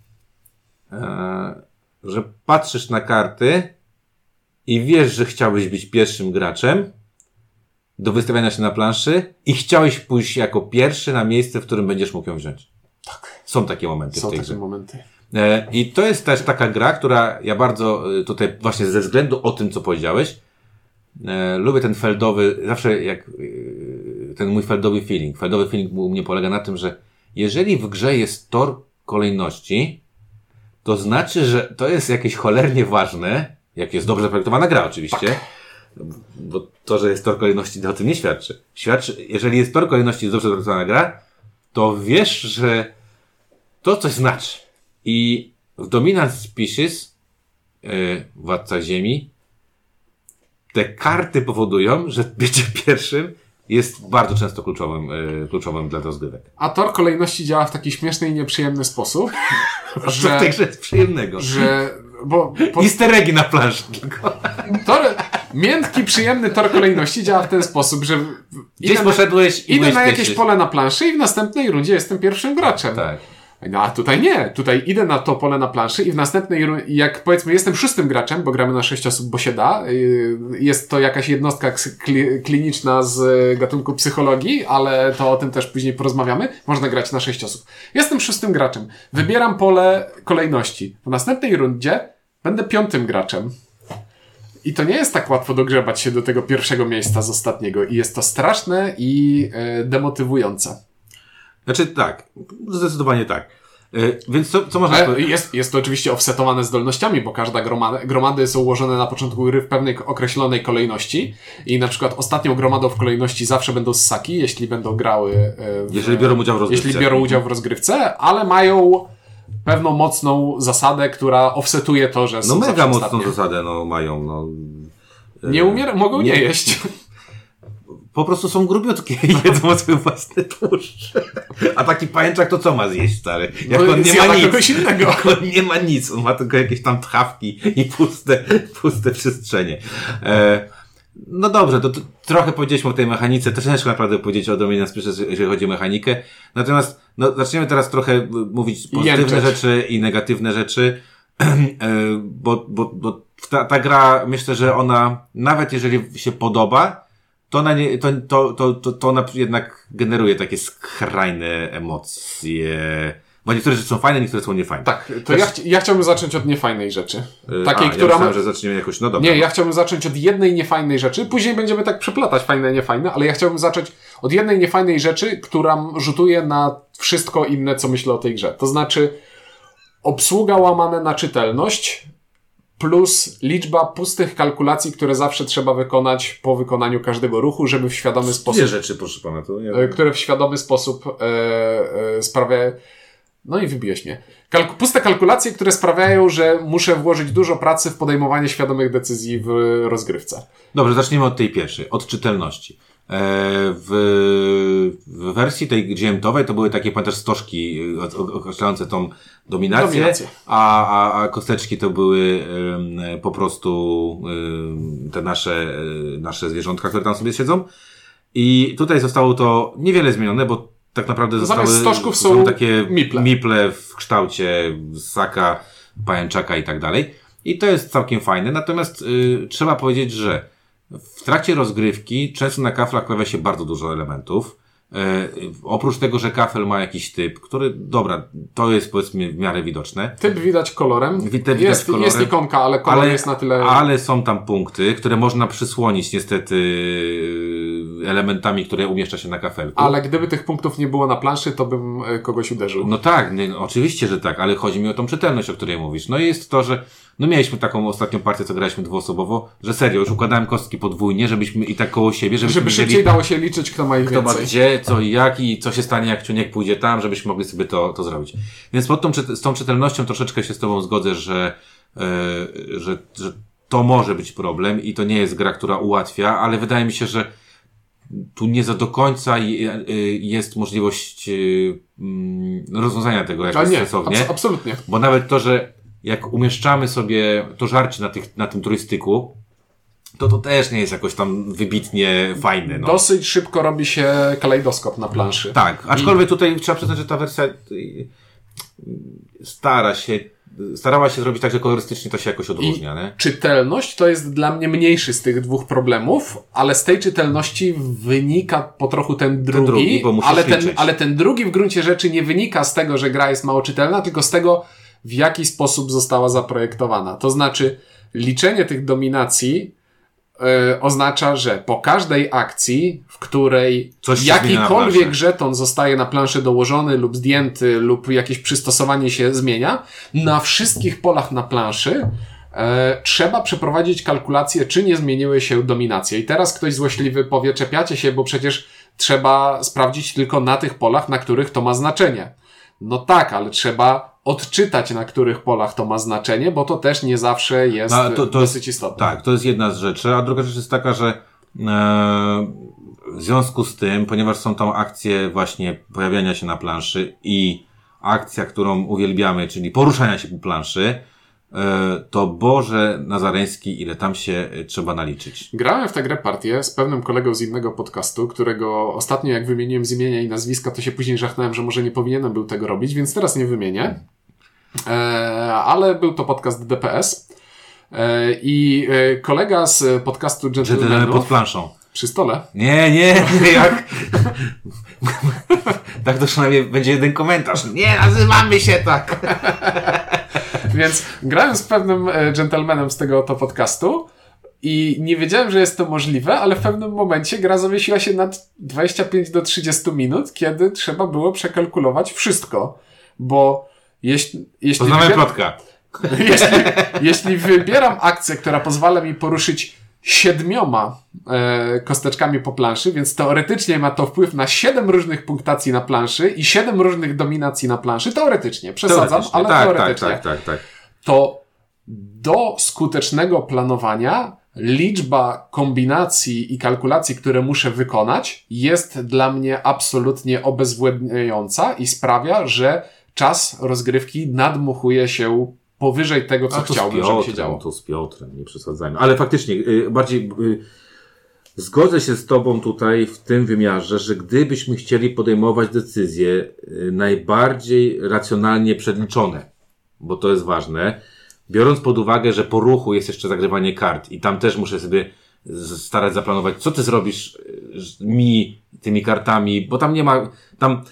e, że patrzysz na karty i wiesz, że chciałeś być pierwszym graczem do wystawiania się na planszy i chciałeś pójść jako pierwszy na miejsce, w którym będziesz mógł ją wziąć. Tak. Są takie momenty Są w tej takie grze. momenty. E, I to jest też taka gra, która ja bardzo e, tutaj właśnie ze względu o tym, co powiedziałeś, e, lubię ten feldowy, zawsze jak ten mój feldowy feeling. Feldowy feeling u mnie polega na tym, że jeżeli w grze jest tor kolejności, to znaczy, że to jest jakieś cholernie ważne, jak jest dobrze zaprojektowana gra oczywiście, bo to, że jest tor kolejności, to o tym nie świadczy. Świadczy, jeżeli jest tor kolejności jest dobrze zaprojektowana gra, to wiesz, że to coś znaczy. I w Dominant Species, yy, Władca Ziemi, te karty powodują, że bycie pierwszym jest bardzo często kluczowym, yy, kluczowym dla rozgrywek. A tor kolejności działa w taki śmieszny i nieprzyjemny sposób, Co w tej że, grze jest przyjemnego. że bo po, Easter eggi na planszy tylko. tor, miętki, przyjemny tor kolejności działa w ten sposób, że Gdzieś idę, na, poszedłeś i idę na jakieś pierwszy. pole na planszy i w następnej rundzie jestem pierwszym graczem. Tak. No a tutaj nie. Tutaj idę na to pole na planszy i w następnej rundzie, jak powiedzmy jestem szóstym graczem, bo gramy na sześć osób, bo się da, yy, jest to jakaś jednostka kli- kliniczna z gatunku psychologii, ale to o tym też później porozmawiamy. Można grać na sześć osób. Jestem szóstym graczem. Wybieram pole kolejności. W następnej rundzie będę piątym graczem. I to nie jest tak łatwo dogrzebać się do tego pierwszego miejsca z ostatniego. I jest to straszne i yy, demotywujące. Znaczy tak, zdecydowanie tak. Yy, więc co, co można Ale jest, jest to oczywiście offsetowane zdolnościami, bo każda gromada, gromady są ułożone na początku gry w pewnej określonej kolejności i na przykład ostatnią gromadą w kolejności zawsze będą ssaki, jeśli będą grały e, w, Jeżeli biorą udział w rozgrywce. Jeśli biorą udział w rozgrywce, ale mają pewną mocną zasadę, która offsetuje to, że są No mega mocną ostatnie. zasadę no mają, no. Nie umiera, mogą nie, nie jeść. Po prostu są grubiutkie i jedzą swoje własne tłuszcze. A taki pajęczak to co ma zjeść, stary? Jak No, on nie ma nic. innego. Jak on nie ma nic, on ma tylko jakieś tam tchawki i puste, puste przestrzenie. E, no dobrze, to, to trochę powiedzieliśmy o tej mechanice, też ciężko naprawdę powiedzieć o Dominance Princess, jeżeli chodzi o mechanikę. Natomiast, no, zaczniemy teraz trochę mówić pozytywne Jęczeć. rzeczy i negatywne rzeczy, e, bo, bo, bo ta, ta gra, myślę, że ona, nawet jeżeli się podoba, to ona, nie, to, to, to, to, to ona jednak generuje takie skrajne emocje. Bo niektóre rzeczy są fajne, niektóre są niefajne. Tak, to ja, chci- ja chciałbym zacząć od niefajnej rzeczy. Y, Takiej, A, która ja myślałem, że zaczniemy jakoś, no dobra. Nie, ja chciałbym zacząć od jednej niefajnej rzeczy, później będziemy tak przeplatać fajne, niefajne, ale ja chciałbym zacząć od jednej niefajnej rzeczy, która rzutuje na wszystko inne, co myślę o tej grze. To znaczy obsługa łamane na czytelność plus liczba pustych kalkulacji, które zawsze trzeba wykonać po wykonaniu każdego ruchu, żeby w świadomy sposób Dwie rzeczy, proszę pana, to ja... e, które w świadomy sposób e, e, sprawiają. No i wybiłeś mnie. Kalku puste kalkulacje, które sprawiają, że muszę włożyć dużo pracy w podejmowanie świadomych decyzji w rozgrywce. Dobrze, zacznijmy od tej pierwszej, od czytelności. E, w, w wersji tej GM-towej to były takie, pamiętasz, stożki e, określające tą dominację, Dominację. A, a, a kosteczki to były po prostu te nasze, e, nasze zwierzątka, które tam sobie siedzą. I tutaj zostało to niewiele zmienione, bo tak naprawdę zostały stożków są takie miple. miple w kształcie ssaka, pajęczaka i tak dalej. I to jest całkiem fajne. Natomiast y, trzeba powiedzieć, że w trakcie rozgrywki często na kaflach pojawia się bardzo dużo elementów. E, oprócz tego, że kafel ma jakiś typ, który, dobra, to jest powiedzmy w miarę widoczne. Typ widać kolorem. Wi- widać jest, kolorem. jest ikonka, ale kolor jest na tyle. ale są tam punkty, które można przysłonić niestety elementami, które umieszcza się na kafelku. Ale gdyby tych punktów nie było na planszy, to bym e, kogoś uderzył. No tak, nie, no, oczywiście, że tak, ale chodzi mi o tą czytelność, o której mówisz. No i jest to, że no mieliśmy taką ostatnią partię, co graliśmy dwuosobowo, że serio, już układałem kostki podwójnie, żebyśmy i tak koło siebie, żebyśmy Żeby szybciej dało się liczyć, kto ma ich kto ma gdzie, co i jak i co się stanie, jak ciuniek pójdzie tam, żebyśmy mogli sobie to, to zrobić. Więc pod tą, z tą czytelnością troszeczkę się z Tobą zgodzę, że, e, że, że to może być problem i to nie jest gra, która ułatwia, ale wydaje mi się, że tu nie za do końca je- e, jest możliwość e, mm, rozwiązania tego jakoś nie, sensownie. abs- absolutnie. Bo nawet to, że jak umieszczamy sobie to żarcie na, tych, na tym trójstyku, to to też nie jest jakoś tam wybitnie fajne. No. Dosyć szybko robi się kalejdoskop na planszy. Tak, aczkolwiek tutaj trzeba przyznać, że ta wersja y, stara się, starała się zrobić tak, że kolorystycznie to się jakoś odróżnia, nie? Czytelność to jest dla mnie mniejszy z tych dwóch problemów, ale z tej czytelności wynika po trochu ten drugi, drugi, bo ale, ten, liczyć. ale ten drugi w gruncie rzeczy nie wynika z tego, że gra jest mało czytelna, tylko z tego, w jaki sposób została zaprojektowana. To znaczy, liczenie tych dominacji e, oznacza, że po każdej akcji, w której Coś jakikolwiek planszy. żeton zostaje na planszę dołożony lub zdjęty lub jakieś przystosowanie się zmienia, na wszystkich polach na planszy e, trzeba przeprowadzić kalkulację, czy nie zmieniły się dominacje. I teraz ktoś złośliwy powie, czepiacie się, bo przecież trzeba sprawdzić tylko na tych polach, na których to ma znaczenie. No tak, ale trzeba odczytać, na których polach to ma znaczenie, bo to też nie zawsze jest No, to- to dosyć istotne. Tak, to jest jedna z rzeczy, a druga rzecz jest taka, że e, w związku z tym, ponieważ są tam akcje właśnie pojawiania się na planszy i akcja, którą uwielbiamy, czyli poruszania się po planszy, e, to Boże Nazareński, ile tam się e, trzeba naliczyć. Grałem w tę grę partię z pewnym kolegą z innego podcastu, którego ostatnio jak wymieniłem z imienia i nazwiska, to się później żachnąłem, że może nie powinienem był tego robić, więc teraz nie wymienię. E, ale był to podcast DPS. E, I e, kolega z podcastu Gentlemanów pod planszą. przy stole Nie, nie, nie, jak... tak to przynajmniej będzie jeden komentarz. Nie nazywamy się tak. Więc grałem z pewnym gentlemanem z tego oto podcastu i nie wiedziałem, że jest to możliwe, ale w pewnym momencie gra zawiesiła się na 25 do 30 minut, kiedy trzeba było przekalkulować wszystko. Bo jeśli, jeśli, Poznamy plotka. jeśli, jeśli wybieram akcję, która pozwala mi poruszyć siedmioma e, kosteczkami po planszy, więc teoretycznie ma to wpływ na siedem różnych punktacji na planszy i siedem różnych dominacji na planszy. Teoretycznie, przesadzam, Teoretycznie. ale tak, teoretycznie Tak, tak, tak, tak. to do skutecznego planowania liczba kombinacji i kalkulacji, które muszę wykonać, jest dla mnie absolutnie obezwładniająca i sprawia, że czas rozgrywki nadmuchuje się powyżej tego, co chciałbym, z żeby Piotrem, się działo. To z Piotrem, nie przesadzajmy. Ale faktycznie, y, bardziej y, zgodzę się z Tobą tutaj w tym wymiarze, że gdybyśmy chcieli podejmować decyzje y, najbardziej racjonalnie przeliczone, bo to jest ważne, biorąc pod uwagę, że po ruchu jest jeszcze zagrywanie kart i tam też muszę sobie starać zaplanować, co ty zrobisz mi tymi kartami, bo tam nie ma, tam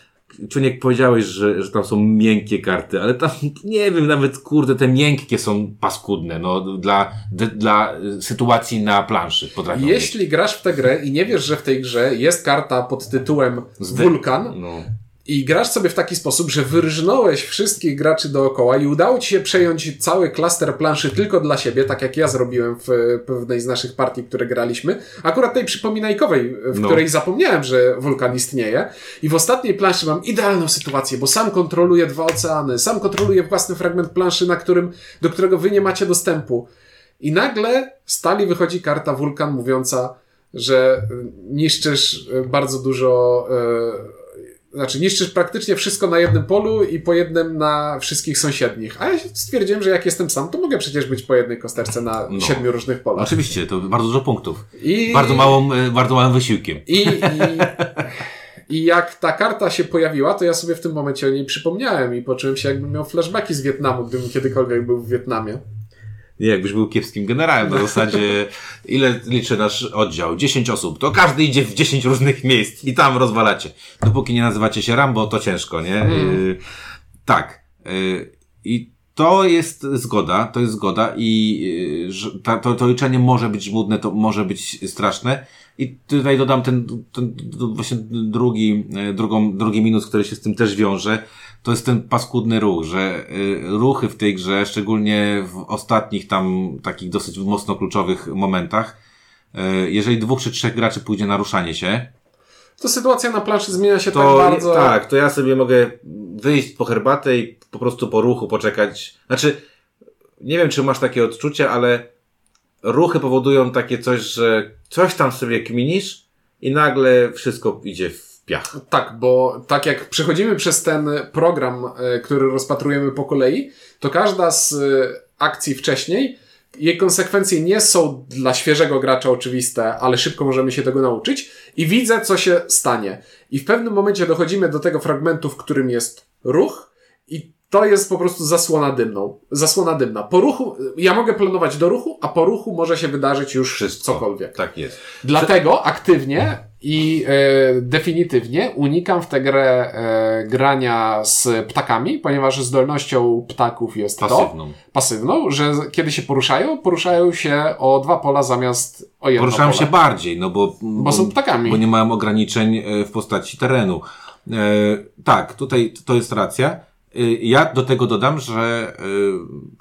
Czuniek powiedziałeś, że, że tam są miękkie karty, ale tam nie wiem, nawet kurde, te miękkie są paskudne, no dla, d- dla sytuacji na planszy potrafią. Jeśli grasz w tę grę i nie wiesz, że w tej grze jest karta pod tytułem Zde- Wulkan, No. I grasz sobie w taki sposób, że wyrżnąłeś wszystkich graczy dookoła i udało ci się przejąć cały klaster planszy tylko dla siebie, tak jak ja zrobiłem w e, pewnej z naszych partii, które graliśmy. Akurat tej przypominajkowej, w No. której zapomniałem, że wulkan istnieje. I w ostatniej planszy mam idealną sytuację, bo sam kontroluję dwa oceany, sam kontroluję własny fragment planszy, na którym, do którego wy nie macie dostępu. I nagle stali wychodzi karta wulkan mówiąca, że niszczysz bardzo dużo, y, znaczy niszczysz praktycznie wszystko na jednym polu i po jednym na wszystkich sąsiednich. A ja stwierdziłem, że jak jestem sam, to mogę przecież być po jednej kosterce na No. siedmiu różnych polach. Oczywiście, to bardzo dużo punktów. I, Bardzo, małą, y, bardzo małym wysiłkiem. I, i, I jak ta karta się pojawiła, to ja sobie w tym momencie o niej przypomniałem i poczułem się, jakbym miał flashbacki z Wietnamu, gdybym kiedykolwiek był w Wietnamie. Nie, jakbyś był kiepskim generałem, na zasadzie ile liczy nasz oddział? 10 osób. To każdy idzie w 10 różnych miejsc i tam rozwalacie. Dopóki nie nazywacie się Rambo, to ciężko, nie? Y, tak. Y, I to jest zgoda, to jest zgoda i y, że ta, to, to liczenie może być żmudne, to może być straszne. I tutaj dodam ten, ten, ten właśnie drugi, y, drugą, drugi minus, który się z tym też wiąże. To jest ten paskudny ruch, że y, ruchy w tej grze, szczególnie w ostatnich tam takich dosyć mocno kluczowych momentach, y, jeżeli dwóch czy trzech graczy pójdzie na ruszanie się, To sytuacja na planszy zmienia się to tak bardzo. tak, to ja sobie mogę wyjść po herbatę i po prostu po ruchu poczekać. Znaczy, nie wiem, czy masz takie odczucie, ale ruchy powodują takie coś, że coś tam sobie kminisz i nagle wszystko idzie w piach. Tak, bo tak jak przechodzimy przez ten program, e, który rozpatrujemy po kolei, to każda z e, akcji wcześniej, jej konsekwencje nie są dla świeżego gracza oczywiste, ale szybko możemy się tego nauczyć i widzę, co się stanie. I w pewnym momencie dochodzimy do tego fragmentu, w którym jest ruch i to jest po prostu zasłona dymną. Zasłona dymna. Po ruchu, ja mogę planować do ruchu, a po ruchu może się wydarzyć już Wszystko. cokolwiek. Tak jest. Dlatego aktywnie i e, definitywnie unikam w tę grę e, grania z ptakami, ponieważ zdolnością ptaków jest to Pasywną. pasywną, że kiedy się poruszają, poruszają się o dwa pola zamiast o jedno Poruszałem pole. się bardziej, no bo, Bo są ptakami. Bo nie mają ograniczeń e, w postaci terenu. E, tak, tutaj to jest racja. Ja do tego dodam, że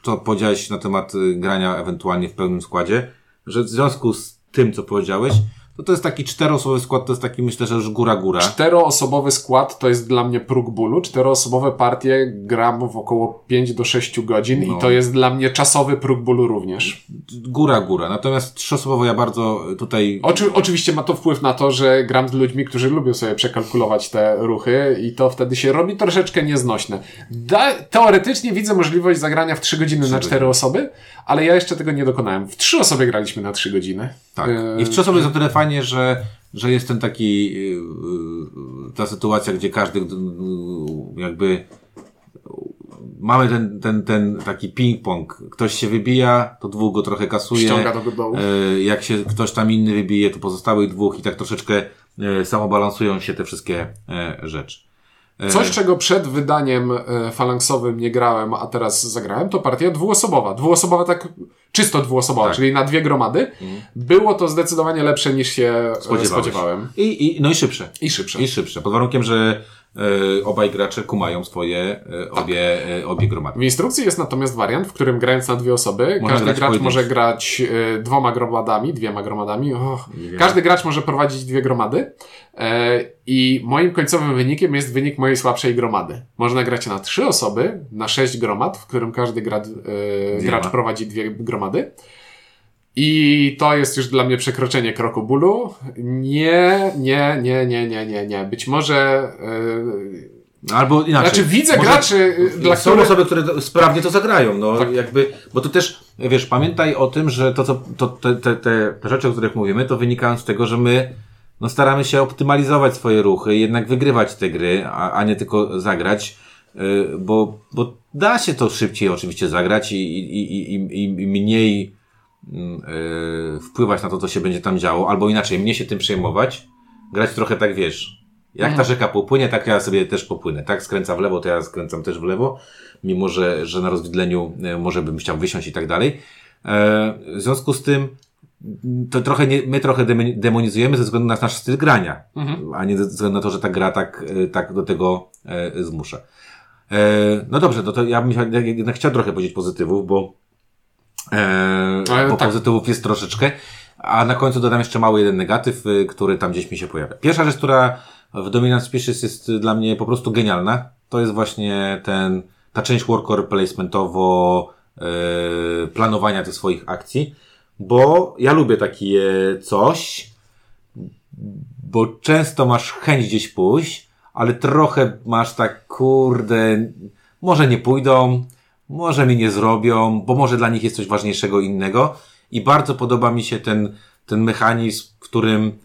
to powiedziałeś na temat grania ewentualnie w pełnym składzie, że w związku z tym, co powiedziałeś, to to jest taki czteroosobowy skład, to jest taki myślę, że już góra-góra. Czteroosobowy skład to jest dla mnie próg bólu. Czteroosobowe partie gram w około 5 do 6 godzin No. i to jest dla mnie czasowy próg bólu również. Góra-góra. Natomiast trzyosobowo ja bardzo tutaj... Oczy, oczywiście ma to wpływ na to, że gram z ludźmi, którzy lubią sobie przekalkulować te ruchy i to wtedy się robi troszeczkę nieznośne. Da, teoretycznie widzę możliwość zagrania w 3 godziny na 4 osoby, ale ja jeszcze tego nie dokonałem. W 3 osoby graliśmy na 3 godziny. Tak. Yy, I w trzyosobowej jest o tyle że, że jest ten taki, yy, yy, ta sytuacja, gdzie każdy yy, jakby mamy ten, ten, ten taki ping-pong. Ktoś się wybija, to dwóch go trochę kasuje. Ściąga do dołu. E, Jak się ktoś tam inny wybije, to pozostałych dwóch i tak troszeczkę e, samobalansują się te wszystkie e, rzeczy. Coś, czego przed wydaniem falangsowym nie grałem, a teraz zagrałem, to partia dwuosobowa. Dwuosobowa tak czysto dwuosobowa, Tak. czyli na dwie gromady. Było to zdecydowanie lepsze niż się e, spodziewałem. I, i, no i szybsze. I szybsze. I szybsze. Pod warunkiem, że e, obaj gracze kumają swoje, e, obie, e, obie gromady. W instrukcji jest natomiast wariant, w którym grając na dwie osoby, Można każdy grać gracz może grać dwoma gromadami, dwiema gromadami. Wiem. Każdy gracz może prowadzić dwie gromady i moim końcowym wynikiem jest wynik mojej słabszej gromady. Można grać na trzy osoby, na sześć gromad, w którym każdy gra, gracz prowadzi dwie gromady. I to jest już dla mnie przekroczenie kroku bólu. Nie, nie, nie, nie, nie, nie, nie. Być może. e, Albo inaczej. znaczy, widzę Może- graczy, e, dla Są których. osoby, które sprawnie to zagrają, no Tak. jakby, bo to też, wiesz, pamiętaj o tym, że to, co, to, te, te, te, te rzeczy, o których mówimy, to wynikają z tego, że my, no staramy się optymalizować swoje ruchy, jednak wygrywać te gry, a, a nie tylko zagrać, yy, bo, bo da się to szybciej oczywiście zagrać i, i, i, i, i mniej mm, yy, wpływać na to, co się będzie tam działo, albo inaczej, mniej się tym przejmować, grać trochę tak, wiesz, jak ta rzeka popłynie, tak ja sobie też popłynę. Tak skręca w lewo, to ja skręcam też w lewo, mimo że, że na rozwidleniu e, może bym chciał wysiąść i tak dalej. E, w związku z tym m, to trochę nie, my trochę demo- demonizujemy ze względu na nasz styl grania, a nie ze względu na to, że ta gra tak, tak do tego zmusza. E, no dobrze, no to ja bym jednak chciał trochę powiedzieć pozytywów, bo, e, Ale bo tak. pozytywów jest troszeczkę. A na końcu dodam jeszcze mały jeden negatyw, y, który tam gdzieś mi się pojawia. Pierwsza rzecz, która w Dominant Species jest dla mnie po prostu genialna, to jest właśnie ten, ta część worker placementowo y, planowania tych swoich akcji, bo ja lubię takie coś, bo często masz chęć gdzieś pójść, ale trochę masz tak, kurde, może nie pójdą, może mi nie zrobią, bo może dla nich jest coś ważniejszego innego. I bardzo podoba mi się ten, ten mechanizm, w którym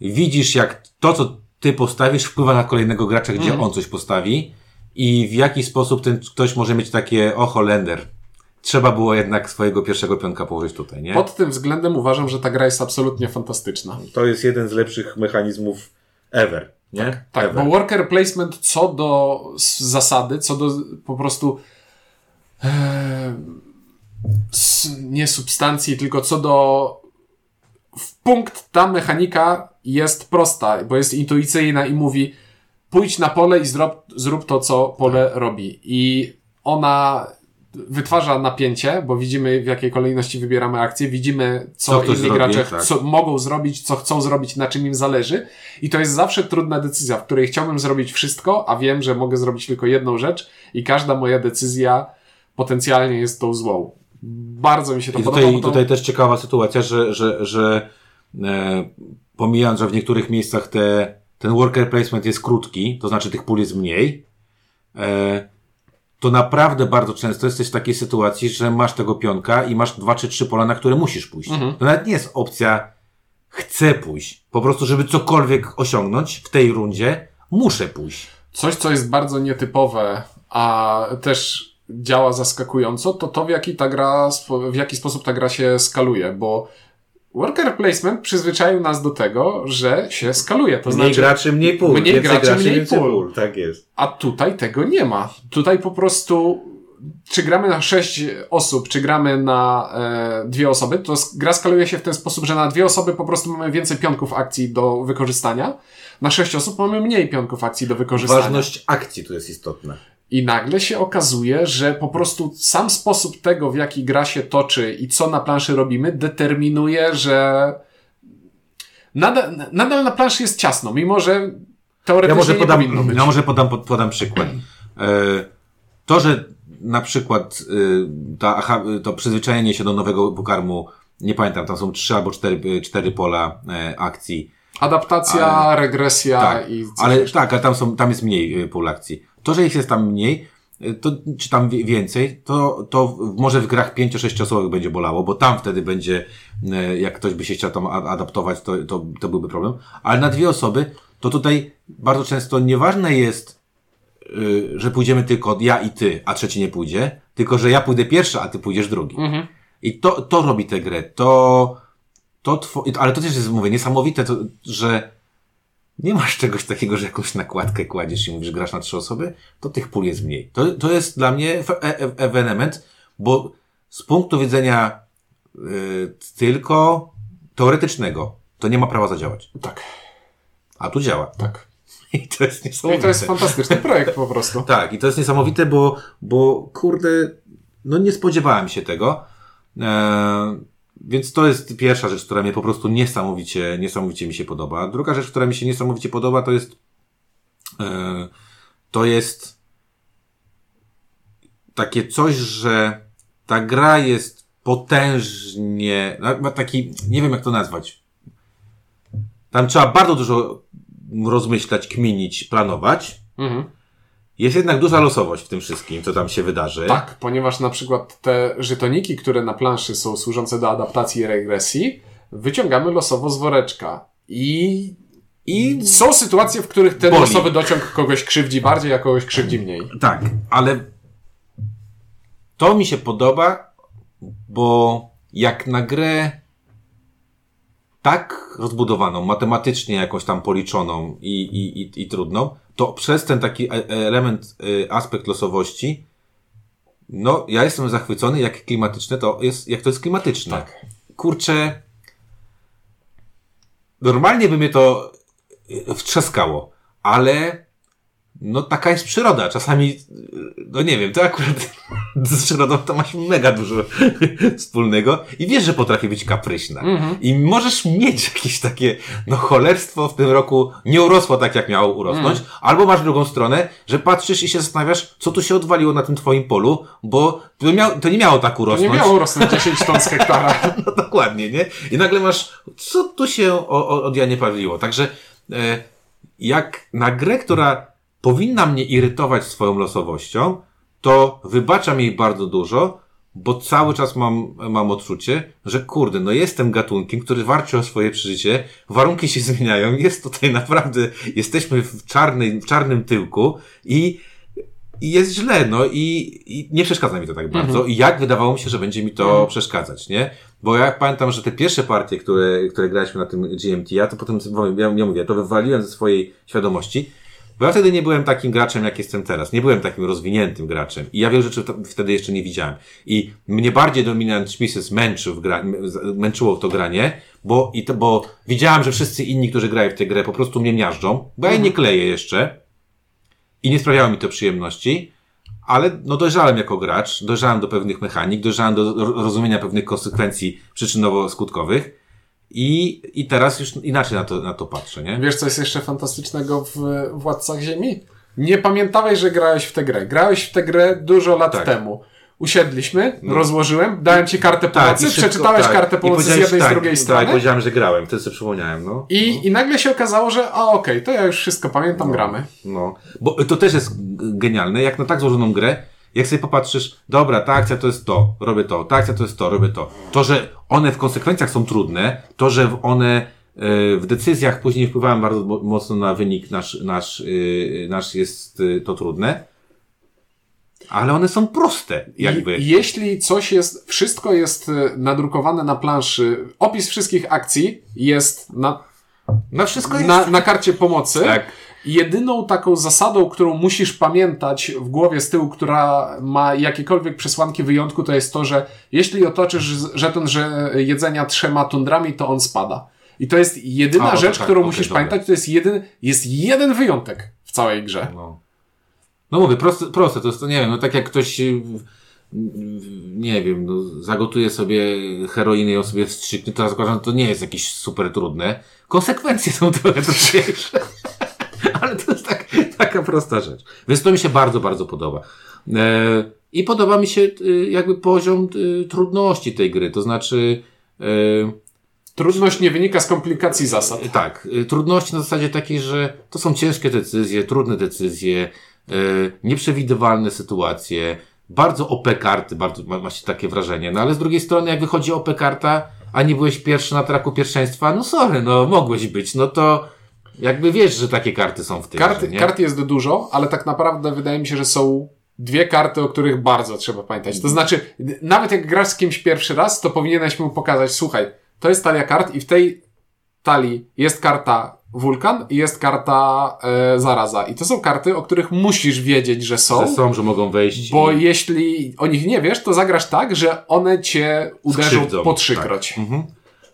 widzisz, jak to, co ty postawisz, wpływa na kolejnego gracza, gdzie on coś postawi i w jaki sposób ten ktoś może mieć takie, o Holender, trzeba było jednak swojego pierwszego pionka położyć tutaj, nie? Pod tym względem uważam, że ta gra jest absolutnie fantastyczna. To jest jeden z lepszych mechanizmów ever, nie? Tak, ever. bo worker placement co do zasady, co do po prostu e, nie substancji, tylko co do w punkt ta mechanika jest prosta, bo jest intuicyjna i mówi pójdź na pole i zrób, zrób to, co pole robi. I ona wytwarza napięcie, bo widzimy w jakiej kolejności wybieramy akcję, widzimy co, Co inni zrobi, gracze tak. co mogą zrobić, co chcą zrobić, na czym im zależy. I to jest zawsze trudna decyzja, w której chciałbym zrobić wszystko, a wiem, że mogę zrobić tylko jedną rzecz i każda moja decyzja potencjalnie jest tą złą. Bardzo mi się to I podoba. tutaj, bo to... tutaj też ciekawa sytuacja, że, że, że e, pomijając, że w niektórych miejscach te, ten worker placement jest krótki, to znaczy tych pól jest mniej, e, to naprawdę bardzo często jesteś w takiej sytuacji, że masz tego pionka i masz dwa czy trzy pola, na które musisz pójść. Mhm. To nawet nie jest opcja chcę pójść. Po prostu, żeby cokolwiek osiągnąć w tej rundzie, muszę pójść. Coś, co jest bardzo nietypowe, a też działa zaskakująco, to to, w jaki ta gra, w jaki sposób ta gra się skaluje, bo worker placement przyzwyczaił nas do tego, że się skaluje. To Mniej znaczy, graczy, mniej pól. mniej Więcej graczy, mniej więcej pól. Tak jest. a tutaj tego nie ma. Tutaj po prostu, czy gramy na sześć osób, czy gramy na e, dwie osoby, to gra skaluje się w ten sposób, że na dwie osoby po prostu mamy więcej pionków akcji do wykorzystania, na sześć osób mamy mniej pionków akcji do wykorzystania. Ważność akcji tu jest istotna. I nagle się okazuje, że po prostu sam sposób tego, w jaki gra się toczy i co na planszy robimy, determinuje, że nadal, nadal na planszy jest ciasno, mimo że Ja teoretycznie może nie podam, powinno być. ja może podam, pod- podam przykład. E, To, że na przykład ta, aha, to przyzwyczajenie się do nowego pokarmu, nie pamiętam, tam są trzy albo cztery, cztery pola e, akcji. Adaptacja, regresja Tak, i... ale jeszcze. tak, ale tam, są, tam jest mniej y, pól akcji. To, że ich jest tam mniej, y, to, czy tam więcej, to, to może w grach 5-6 osobowych będzie bolało, bo tam wtedy będzie, y, jak ktoś by się chciał tam adaptować, to, to, to byłby problem. Ale na dwie osoby, to tutaj bardzo często nieważne jest, y, że pójdziemy tylko ja i ty, a trzeci nie pójdzie, tylko że ja pójdę pierwszy, a ty pójdziesz drugi. Mhm. I to, to robi tę grę. To, to two, ale to też jest, mówię, niesamowite, to, że nie masz czegoś takiego, że jakąś nakładkę kładziesz i mówisz, grasz na trzy osoby, to tych pól jest mniej. To, to jest dla mnie e- e- ewenement, bo z punktu widzenia y, tylko teoretycznego, to nie ma prawa zadziałać. Tak, A tu działa. tak. I to jest No i niesamowite. to jest fantastyczny projekt po prostu. Tak, i to jest niesamowite, bo, bo kurde, no nie spodziewałem się tego. E, więc to jest pierwsza rzecz, która mnie po prostu niesamowicie, niesamowicie mi się podoba. Druga rzecz, która mi się niesamowicie podoba, to jest, e, to jest takie coś, że ta gra jest potężnie, ma taki, nie wiem jak to nazwać. Tam trzeba bardzo dużo rozmyślać, kminić, planować. Mhm. Jest jednak duża losowość w tym wszystkim, co tam się wydarzy. Tak, ponieważ na przykład te żetoniki, które na planszy są służące do adaptacji i regresji, wyciągamy losowo z woreczka. I, i są sytuacje, w których ten Boli. losowy dociąg kogoś krzywdzi bardziej, a kogoś krzywdzi mniej. Tak, ale to mi się podoba, bo jak na grę tak rozbudowaną, matematycznie jakąś tam policzoną i, i, i, i trudną, to przez ten taki e- element, y, aspekt losowości, no, ja jestem zachwycony, jak klimatyczne to jest, jak to jest klimatyczne. Tak. Kurczę, normalnie by mnie to y, wtrzaskało, ale no taka jest przyroda. Czasami, no nie wiem, to akurat z przyrodą to masz mega dużo wspólnego i wiesz, że potrafi być kapryśna. I możesz mieć jakieś takie, no cholerstwo w tym roku nie urosło tak, jak miało urosnąć, albo masz drugą stronę, że patrzysz i się zastanawiasz, co tu się odwaliło na tym twoim polu, bo to, miał, to nie miało tak To urosnąć. nie miało rosnąć 10 ton z hektara. No dokładnie, nie? I nagle masz, co tu się o, o, od Janie pawliło. Także e, jak na grę, która powinna mnie irytować swoją losowością, to wybaczam jej bardzo dużo, bo cały czas mam, mam odczucie, że kurde, no jestem gatunkiem, który walczy o swoje przeżycie, warunki się zmieniają, jest tutaj naprawdę, jesteśmy w, czarnej, w czarnym tyłku i i jest źle, no i, i nie przeszkadza mi to tak bardzo. I jak wydawało mi się, że będzie mi to przeszkadzać, nie? Bo ja pamiętam, że te pierwsze partie, które, które graliśmy na tym GMT, ja to potem, ja, ja mówię, to wywaliłem ze swojej świadomości, bo ja wtedy nie byłem takim graczem, jak jestem teraz. Nie byłem takim rozwiniętym graczem. I ja wiele rzeczy wtedy jeszcze nie widziałem. I mnie bardziej Dominant Species męczył w gra, męczyło w to granie, bo, i to, bo widziałem, że wszyscy inni, którzy grają w tę grę, po prostu mnie miażdżą, bo ja nie kleję jeszcze. I nie sprawiało mi to przyjemności, ale no dojrzałem jako gracz, dojrzałem do pewnych mechanik, dojrzałem do ro- rozumienia pewnych konsekwencji przyczynowo-skutkowych i, i teraz już inaczej na to, na to patrzę, nie? Wiesz, co jest jeszcze fantastycznego w Władcach Ziemi? Nie pamiętałeś, że grałeś w tę grę. Grałeś w tę grę dużo lat Tak. temu. Usiedliśmy, rozłożyłem, dałem ci kartę pomocy, i szybko- przeczytałeś tak. kartę pomocy z jednej i z tak, drugiej Tak, strony. powiedziałem, że grałem, wtedy sobie przypomniałem, no. I, I nagle się okazało, że a okej, to ja już wszystko pamiętam, gramy. No, bo to też jest genialne, jak na tak złożoną grę, jak sobie popatrzysz, dobra, ta akcja to jest to, robię to, ta akcja to jest to, robię to. To, że one w konsekwencjach są trudne, to, że one e, w decyzjach później wpływają bardzo mo- mocno na wynik nasz, nasz, e, nasz jest e, to trudne, ale one są proste, jakby. I, jeśli coś jest, wszystko jest nadrukowane na planszy, opis wszystkich akcji jest na, No wszystko jest. na, na karcie pomocy. Tak. Jedyną taką zasadą, którą musisz pamiętać w głowie z tyłu, która ma jakiekolwiek przesłanki wyjątku, to jest to, że jeśli otoczysz żeton że jedzenia trzema tundrami, to on spada. I to jest jedyna A, rzecz, tak, którą okej, musisz dobra. pamiętać. To jest jeden, jest jeden wyjątek w całej grze. No. No mówię, proste, proste to jest, to nie wiem, no tak jak ktoś y, nie wiem, no, zagotuję sobie heroinę i ją sobie wstrzyknę, to zakładam, że to nie jest jakieś super trudne. Konsekwencje są trochę trudniejsze. Ale to jest tak, taka prosta rzecz. Więc to mi się bardzo, bardzo podoba. E, I podoba mi się e, jakby poziom e, trudności tej gry. To znaczy, Trudność nie wynika z komplikacji zasad. tak, trudności na zasadzie takiej, że to są ciężkie decyzje, trudne decyzje, nieprzewidywalne sytuacje, bardzo OP karty, bardzo ma się takie wrażenie. No ale z drugiej strony, jak wychodzi OP karta, a nie byłeś pierwszy na traku pierwszeństwa, no sorry, no mogłeś być, no to jakby wiesz, że takie karty są w tej Kart, nie? kart jest dużo, ale tak naprawdę wydaje mi się, że są dwie karty, o których bardzo trzeba pamiętać. To znaczy, nawet jak grasz z kimś pierwszy raz, to powinieneś mu pokazać, słuchaj, to jest talia kart i w tej talii jest karta wulkan i jest karta e, zaraza. I to są karty, o których musisz wiedzieć, że są. Że są, że mogą wejść. Bo i... jeśli o nich nie wiesz, to zagrasz tak, że one cię uderzą Skrzywdzą, po trzykroć. Mhm.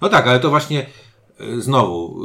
No tak, ale to właśnie znowu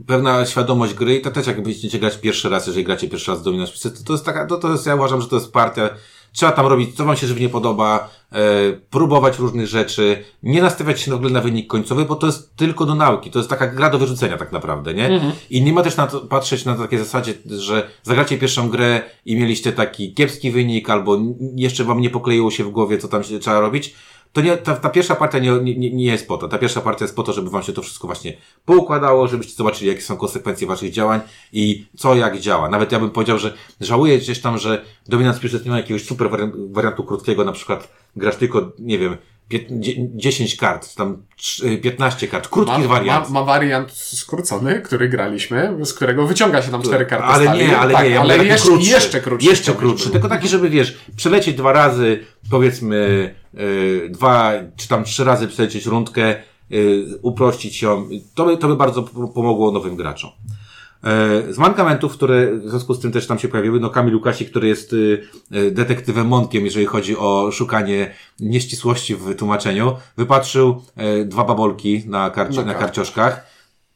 y, pewna świadomość gry i to też jak będziecie grać pierwszy raz, jeżeli gracie pierwszy raz w Dominance to, to jest taka, to, to jest, ja uważam, że to jest partia, trzeba tam robić, co wam się żywnie podoba, e, próbować różnych rzeczy, nie nastawiać się w ogóle na wynik końcowy, bo to jest tylko do nauki, to jest taka gra do wyrzucenia tak naprawdę, nie? I nie ma też na to, patrzeć na takiej zasadzie, że zagracie pierwszą grę i mieliście taki kiepski wynik, albo jeszcze wam nie pokleiło się w głowie, co tam się trzeba robić, to nie, ta, ta pierwsza partia nie, nie, nie jest po to. Ta pierwsza partia jest po to, żeby wam się to wszystko właśnie poukładało, żebyście zobaczyli, jakie są konsekwencje waszych działań i co jak działa. Nawet ja bym powiedział, że żałuję gdzieś tam, że Dominance Plus nie ma jakiegoś super wariantu, krótkiego, na przykład grasz tylko, nie wiem, 10 kart, tam trz- 15 kart, krótki Ma, wariant. ma, ma wariant skrócony, który graliśmy, z którego wyciąga się tam cztery karty Ale stali. nie, ale tak, nie, ja ale jeszcze, krótszy. jeszcze krótszy. Jeszcze krótszy. Tylko taki, żeby wiesz, przelecieć dwa razy, powiedzmy, y, dwa, czy tam trzy razy przelecieć rundkę, y, uprościć ją. To by, to by bardzo pomogło nowym graczom. E, Z mankamentów, które w związku z tym też tam się pojawiły, no Kamil Łukasik, który jest y, y, detektywem Monkiem, jeżeli chodzi o szukanie nieścisłości w tłumaczeniu, wypatrzył e, dwa babolki na, karci- Na karcioszkach.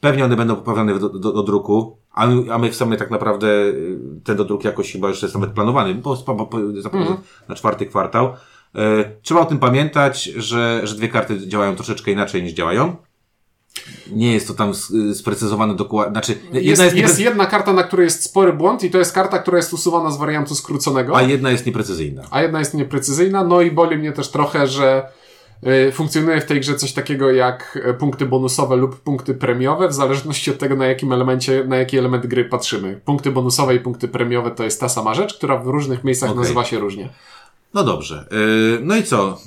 Pewnie one będą poprawione do, do, do druku, a my, a my w sumie tak naprawdę y, ten do druku jakoś chyba już jest nawet planowany, bo, bo, bo, Mhm. na czwarty kwartał. E, Trzeba o tym pamiętać, że, że dwie karty działają troszeczkę inaczej niż działają. Nie jest to tam sprecyzowane dokładnie. Znaczy, jedna Jest, jest, jest jedna karta, na której jest spory błąd i to jest karta, która jest usuwana z wariantu skróconego, a jedna jest nieprecyzyjna. a jedna jest nieprecyzyjna. No i boli mnie też trochę, że y, funkcjonuje w tej grze coś takiego jak y, punkty bonusowe lub punkty premiowe, w zależności od tego, na jakim elemencie, na jaki element gry patrzymy. Punkty bonusowe i punkty premiowe to jest ta sama rzecz, która w różnych miejscach Okej. nazywa się różnie. No dobrze. Yy, No i co?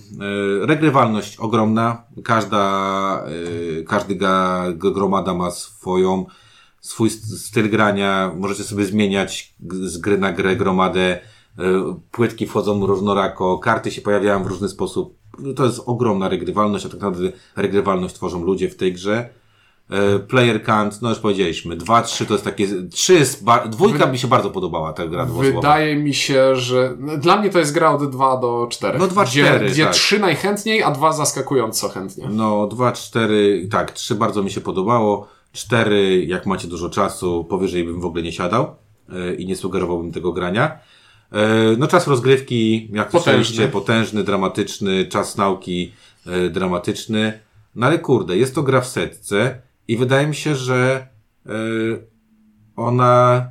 Yy, Regrywalność ogromna. Każda, yy, każdy gromada ma swoją, swój st- styl grania. Możecie sobie zmieniać z gry na grę gromadę. Płytki wchodzą różnorako, karty się pojawiają w różny sposób. To jest ogromna regrywalność, a tak naprawdę regrywalność tworzą ludzie w tej grze. Yy, Player count, no już powiedzieliśmy, dwa, trzy to jest takie, trzy jest, ba- dwójka mi się bardzo podobała ta gra dwusłowa. Wydaje mi się, że dla mnie to jest gra od 2 do 4. No, dwa, gdzie, cztery, Gdzie tak. 3 najchętniej, a 2 zaskakująco chętnie. No, dwa, cztery, tak, trzy bardzo mi się podobało. Cztery, jak macie dużo czasu, powyżej bym w ogóle nie siadał e, i nie sugerowałbym tego grania. E, no, czas rozgrywki, jak Potężny. potężny, dramatyczny, czas nauki e, dramatyczny. No ale kurde, jest to gra w setce i wydaje mi się, że e, ona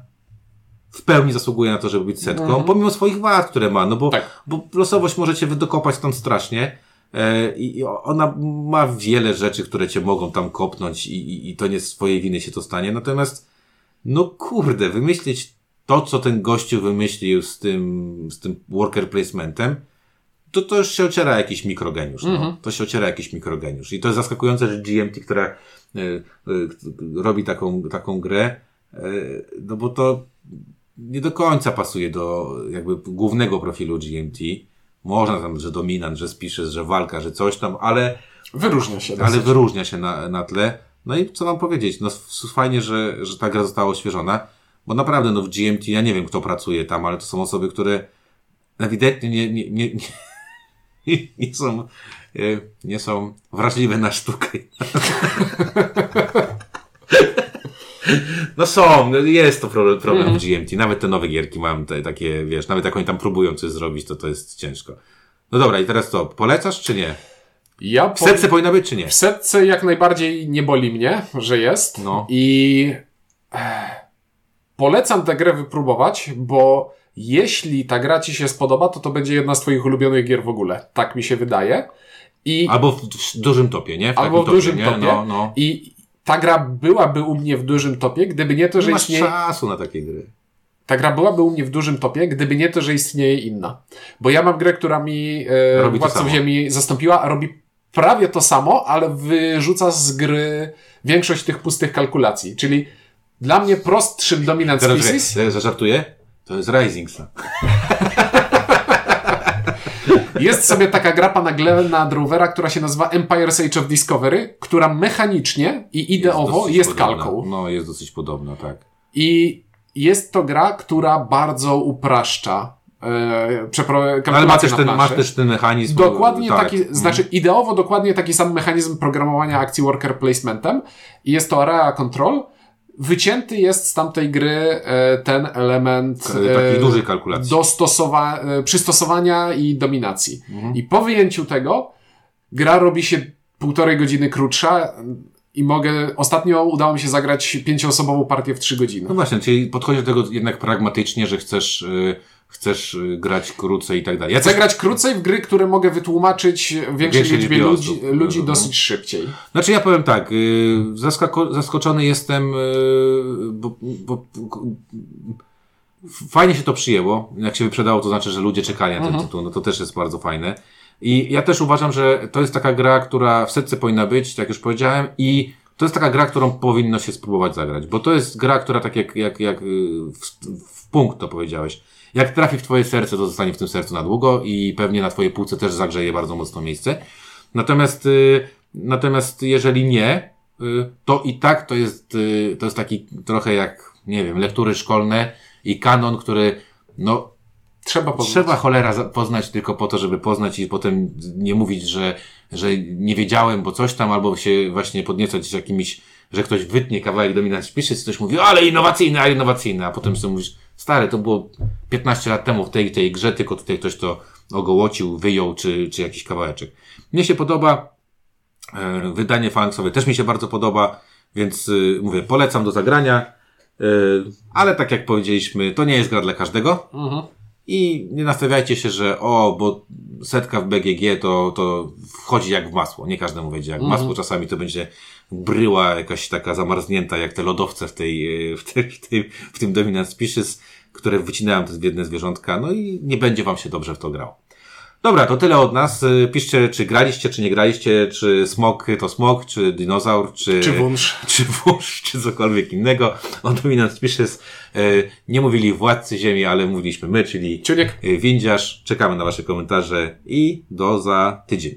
w pełni zasługuje na to, żeby być setką, pomimo swoich wad, które ma, no bo, Tak. bo losowość możecie wydokopać tam strasznie e, i ona ma wiele rzeczy, które cię mogą tam kopnąć i, i, i to nie z swojej winy się to stanie, natomiast no kurde, wymyślić to, co ten gościu wymyślił z tym, z tym worker placementem, to to już się ociera jakiś mikrogeniusz. No. To się ociera jakiś mikrogeniusz. I to jest zaskakujące, że GMT, która robi taką, taką grę, e, no bo to nie do końca pasuje do jakby głównego profilu GMT. Można tam, że dominant, że spisze, że walka, że coś tam, ale, Wyróżnia się. ale wyróżnia się na, na tle. No i co mam powiedzieć? No fajnie, że, że ta gra została oświeżona, bo naprawdę no w GMT, ja nie wiem kto pracuje tam, ale to są osoby, które ewidentnie nie, nie, nie, nie, nie są, e, nie są wrażliwe na sztukę. No są, no jest to problem, problem w GMT. Nawet te nowe gierki mam te, takie, wiesz, nawet jak oni tam próbują coś zrobić, to to jest ciężko. No dobra, i teraz co? Polecasz czy nie? Ja W setce powinna być czy nie? W setce jak najbardziej nie boli mnie, że jest. No. I eh, polecam tę grę wypróbować, bo jeśli ta gra ci się spodoba, to to będzie jedna z twoich ulubionych gier w ogóle. Tak mi się wydaje. I, Albo w, dużym topie, nie? W albo w dużym nie? topie. No, no. I ta gra byłaby u mnie w dużym topie, gdyby nie to, że Nie masz istnieje... czasu na takie gry. Ta gra byłaby u mnie w dużym topie, gdyby nie to, że istnieje inna. Bo ja mam grę, która mi e, Robi. Ziemi zastąpiła, a robi prawie to samo, ale wyrzuca z gry większość tych pustych kalkulacji. Czyli dla mnie prostszym Dominant Species że, że żartuję? To jest Rising Sun. jest sobie taka gra pana Glena Drovera, która się nazywa Empire's Age of Discovery, która mechanicznie i ideowo jest, podobna. kalką. No, jest dosyć podobna, tak. I jest to gra, która bardzo upraszcza przepro- Ale ma kalkulację też, ten, masz też ten mechanizm. Dokładnie tak. taki, znaczy ideowo dokładnie taki sam mechanizm programowania akcji worker placementem i jest to area control. Wycięty jest z tamtej gry e, ten element takiej dużej kalkulacji. dostosowa- e, przystosowania i dominacji. Mhm. I po wyjęciu tego gra robi się półtorej godziny krótsza i mogę, ostatnio udało mi się zagrać pięcioosobową partię w trzy godziny. No właśnie, czyli podchodzisz do tego jednak pragmatycznie, że chcesz, y, chcesz y, grać krócej i tak dalej. Ja Chcę grać krócej w gry, które mogę wytłumaczyć większej liczbie ludzi, osób. ludzi Mhm. dosyć szybciej. znaczy ja powiem tak, y, zaskoczony jestem, y, bo, bo fajnie się to przyjęło. Jak się wyprzedało, to znaczy, że ludzie czekali na ten Mhm. tytuł. No to też jest bardzo fajne. I ja też uważam, że to jest taka gra, która w setce powinna być, tak jak już powiedziałem, i to jest taka gra, którą powinno się spróbować zagrać, bo to jest gra, która tak jak, jak, jak w, w punkt to powiedziałeś. Jak trafi w twoje serce, to zostanie w tym sercu na długo i pewnie na twojej półce też zagrzeje bardzo mocno miejsce. Natomiast, y, natomiast jeżeli nie, y, to i tak to jest, y, to jest taki trochę jak, nie wiem, lektury szkolne i kanon, który, no, Trzeba poznać. Trzeba cholera poznać tylko po to, żeby poznać i potem nie mówić, że, że nie wiedziałem, bo coś tam, albo się właśnie podniecać jakimiś, że ktoś wytnie kawałek Dominant Species i ktoś mówi, ale innowacyjny, ale innowacyjny, a potem sobie mówisz, stary, to było 15 lat temu w tej, tej grze, tylko tutaj ktoś to ogołocił, wyjął, czy, czy jakiś kawałeczek. Mnie się podoba, e, wydanie falangsowe też mi się bardzo podoba, więc y, mówię, polecam do zagrania, y, ale tak jak powiedzieliśmy, to nie jest gra dla każdego. Mhm. I nie nastawiajcie się, że o, bo setka w BGG to, to wchodzi jak w masło. Nie każdemu wejdzie jak w masło. Czasami to będzie bryła jakaś taka zamarznięta, jak te lodowce w tej, e, w, tej, w, tej, w tym Dominant Species, które wycinałem te biedne zwierzątka. No i nie będzie wam się dobrze w to grało. Dobra, to tyle od nas. Y, Piszcie, czy graliście, czy nie graliście, czy smok to smok, czy dinozaur, czy... Czy wunsz. czy wąż, czy cokolwiek innego. O Dominant Species e, nie mówili władcy ziemi, ale mówiliśmy my, czyli Ciuniek. e, windziarz. Czekamy na wasze komentarze i do za tydzień.